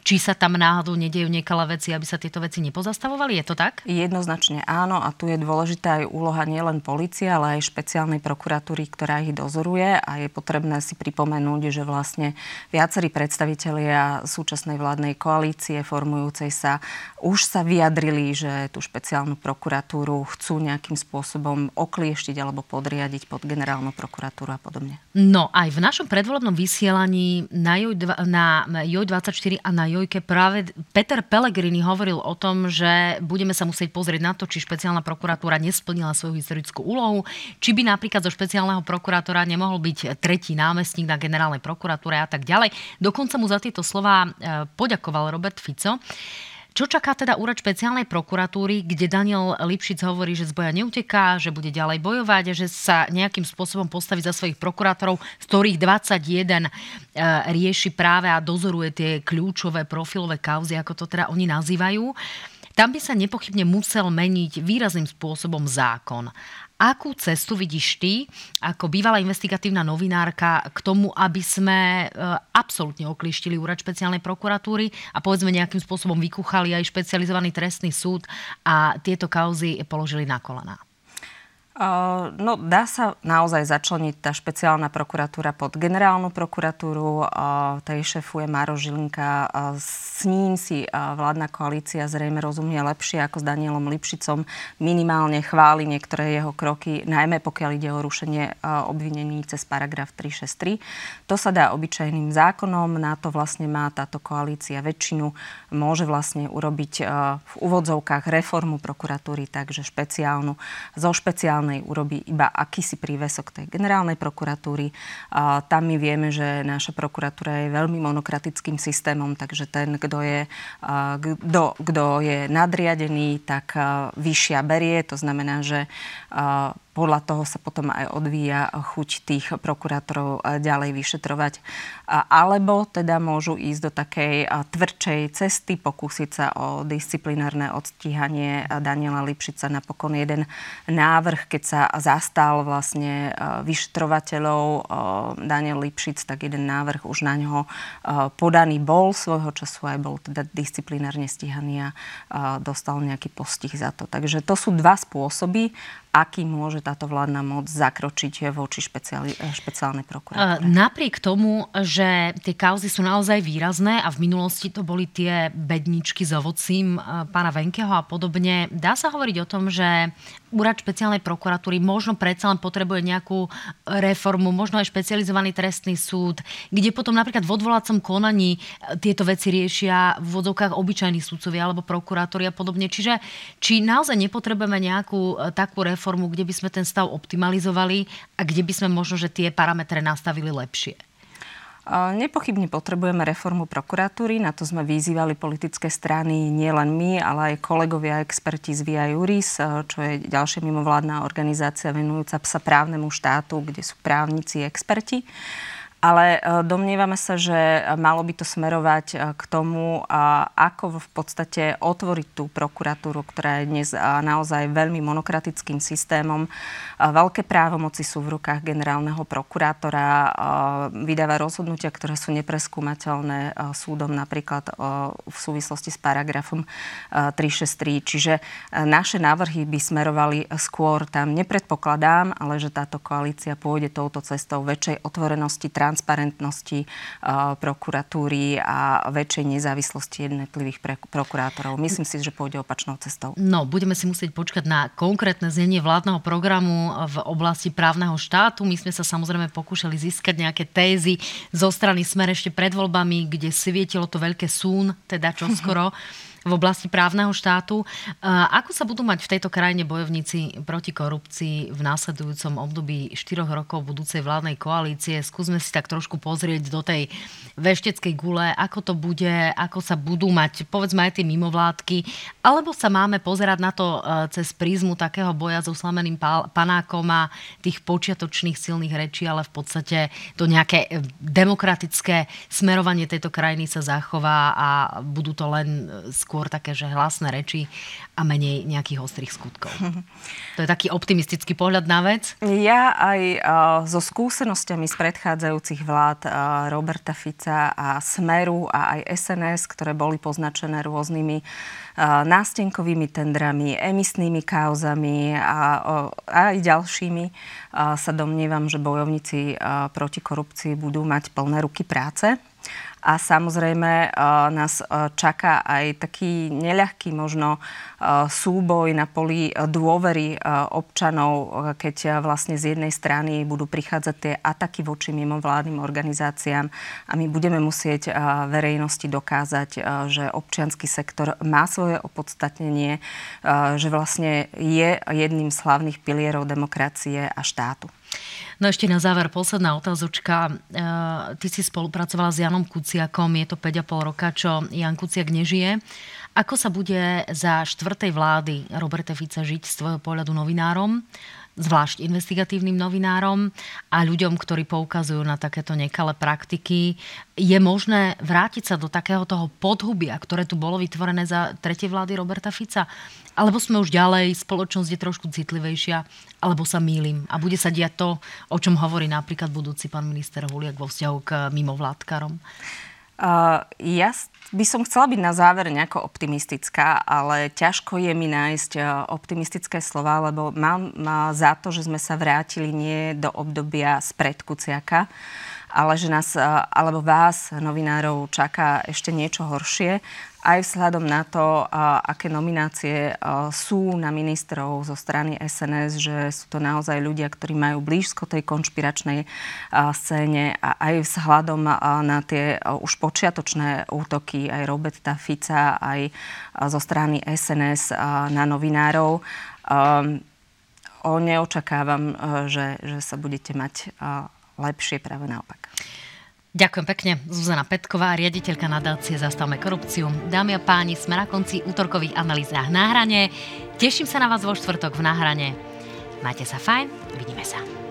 či sa tam náhodou nedejú nekalé veci, aby sa tieto veci nepozastavovali? Je to tak? Jednoznačne áno a tu je dôležitá aj úloha nielen policie, ale aj špeciálnej prokuratúry, ktorá ich dozoruje a je potrebné si pripomenúť, že vlastne viacerí predstavitelia súčasnej vládnej koalície formujúcej sa už sa vyjadrili, že tú špeciálnu prokuratúru chcú nejakým spôsobom oklieštiť alebo podriadiť pod generálnu prokuratúru a podobne. No aj v našom predvolebnom vysielaní na JOJ24 a na Jojke práve Peter Pellegrini hovoril o tom, že budeme sa musieť pozrieť na to, či špeciálna prokuratúra nesplnila svoju historickú úlohu, či by napríklad zo špeciálneho prokurátora nemohol byť tretí námestník na generálnej prokuratúre a tak ďalej. Dokonca mu za tieto slova e, poďakoval Robert Fico. Čo čaká teda úrad špeciálnej prokuratúry, kde Daniel Lipšic hovorí, že z boja neuteká, že bude ďalej bojovať, že sa nejakým spôsobom postaví za svojich prokurátorov, z ktorých 21 e, rieši práve a dozoruje tie kľúčové profilové kauzy, ako to teda oni nazývajú. Tam by sa nepochybne musel meniť výrazným spôsobom zákon. Akú cestu vidíš ty ako bývalá investigatívna novinárka k tomu, aby sme e, absolútne oklištili úrad špeciálnej prokuratúry a povedzme nejakým spôsobom vykúchali aj špecializovaný trestný súd a tieto kauzy položili na kolená? No, dá sa naozaj začleniť tá špeciálna prokuratúra pod generálnu prokuratúru. Tej šefuje Maro Žilinka. S ním si vládna koalícia zrejme rozumie lepšie ako s Danielom Lipšicom. Minimálne chváli niektoré jeho kroky, najmä pokiaľ ide o rušenie obvinení cez paragraf 363. To sa dá obyčajným zákonom. Na to vlastne má táto koalícia väčšinu. Môže vlastne urobiť v úvodzovkách reformu prokuratúry, takže špeciálnu. Zo špeciálnej generálnej urobí iba akýsi prívesok tej generálnej prokuratúry. A tam my vieme, že naša prokuratúra je veľmi monokratickým systémom, takže ten, kto je, kto, kto je nadriadený, tak vyššia berie. To znamená, že podľa toho sa potom aj odvíja chuť tých prokurátorov ďalej vyšetrovať. Alebo teda môžu ísť do takej tvrdšej cesty, pokúsiť sa o disciplinárne odstíhanie Daniela Lipšica. Napokon jeden návrh, keď sa zastal vlastne vyšetrovateľov Daniel Lipšic, tak jeden návrh už na ňo podaný bol svojho času aj bol teda disciplinárne stíhaný a dostal nejaký postih za to. Takže to sú dva spôsoby, aký môže táto vládna moc zakročiť voči špeciáli, špeciálnej prokuratúre. Napriek tomu, že tie kauzy sú naozaj výrazné a v minulosti to boli tie bedničky s ovocím pána Venkeho a podobne, dá sa hovoriť o tom, že úrad špeciálnej prokuratúry možno predsa len potrebuje nejakú reformu, možno aj špecializovaný trestný súd, kde potom napríklad v odvolacom konaní tieto veci riešia v vodovkách obyčajní súdcovia alebo prokurátori a podobne. Čiže či naozaj nepotrebujeme nejakú takú reformu, formu, kde by sme ten stav optimalizovali a kde by sme možno, že tie parametre nastavili lepšie? Nepochybne potrebujeme reformu prokuratúry, na to sme vyzývali politické strany nielen my, ale aj kolegovia experti z Via Juris, čo je ďalšia mimovládna organizácia venujúca sa právnemu štátu, kde sú právnici experti. Ale e, domnievame sa, že malo by to smerovať e, k tomu, ako v podstate otvoriť tú prokuratúru, ktorá je dnes e, naozaj veľmi monokratickým systémom. Veľké právomoci sú v rukách generálneho prokurátora, vydáva rozhodnutia, ktoré sú nepreskúmateľné súdom napríklad v súvislosti s paragrafom 363. Čiže naše návrhy by smerovali skôr tam. Nepredpokladám, ale že táto koalícia pôjde touto cestou väčšej otvorenosti, transparentnosti eh, prokuratúry a väčšej nezávislosti jednotlivých prokurátorov. Myslím si, že pôjde opačnou cestou. No, budeme si musieť počkať na konkrétne znenie vládneho programu v oblasti právneho štátu. My sme sa samozrejme pokúšali získať nejaké tézy zo strany Smer ešte pred voľbami, kde svietilo to veľké sún, teda čoskoro. v oblasti právneho štátu. Ako sa budú mať v tejto krajine bojovníci proti korupcii v následujúcom období 4 rokov budúcej vládnej koalície? Skúsme si tak trošku pozrieť do tej vešteckej gule, ako to bude, ako sa budú mať, povedzme aj tie mimovládky, alebo sa máme pozerať na to e, cez prízmu takého boja so slameným panákom a tých počiatočných silných rečí, ale v podstate to nejaké e, demokratické smerovanie tejto krajiny sa zachová a budú to len skôr skôr také, že hlasné reči a menej nejakých ostrých skutkov. To je taký optimistický pohľad na vec? Ja aj uh, so skúsenostiami z predchádzajúcich vlád uh, Roberta Fica a Smeru a aj SNS, ktoré boli poznačené rôznymi uh, nástenkovými tendrami, emisnými kauzami a, uh, aj ďalšími, sa domnievam, že bojovníci proti korupcii budú mať plné ruky práce a samozrejme e, nás e, čaká aj taký neľahký možno e, súboj na poli dôvery občanov, keď vlastne z jednej strany budú prichádzať tie ataky voči mimovládnym organizáciám a my budeme musieť verejnosti dokázať, že občianský sektor má svoje opodstatnenie, že vlastne je jedným z hlavných pilierov demokracie a štátu. No ešte na záver posledná otázočka. E, ty si spolupracovala s Janom Kuciakom, je to 5,5 roka, čo Jan Kuciak nežije. Ako sa bude za štvrtej vlády Roberta Fica žiť z tvojho pohľadu novinárom? Zvlášť investigatívnym novinárom a ľuďom, ktorí poukazujú na takéto nekalé praktiky. Je možné vrátiť sa do takého toho podhubia, ktoré tu bolo vytvorené za tretie vlády Roberta Fica? Alebo sme už ďalej, spoločnosť je trošku citlivejšia, alebo sa mýlim a bude sa diať to, o čom hovorí napríklad budúci pán minister Huliak vo vzťahu k mimovládkarom? Uh, ja by som chcela byť na záver nejako optimistická, ale ťažko je mi nájsť optimistické slova, lebo mám za to, že sme sa vrátili nie do obdobia spred Kuciaka, ale že nás, alebo vás, novinárov, čaká ešte niečo horšie aj vzhľadom na to, aké nominácie sú na ministrov zo strany SNS, že sú to naozaj ľudia, ktorí majú blízko tej konšpiračnej scéne a aj vzhľadom na tie už počiatočné útoky aj Roberta Fica, aj zo strany SNS na novinárov. Neočakávam, že, že sa budete mať lepšie, práve naopak. Ďakujem pekne. Zuzana Petková, riaditeľka nadácie Zastavme korupciu. Dámy a páni, sme na konci útorkových analýzách na hrane. Teším sa na vás vo štvrtok v náhrane. Majte sa fajn, vidíme sa.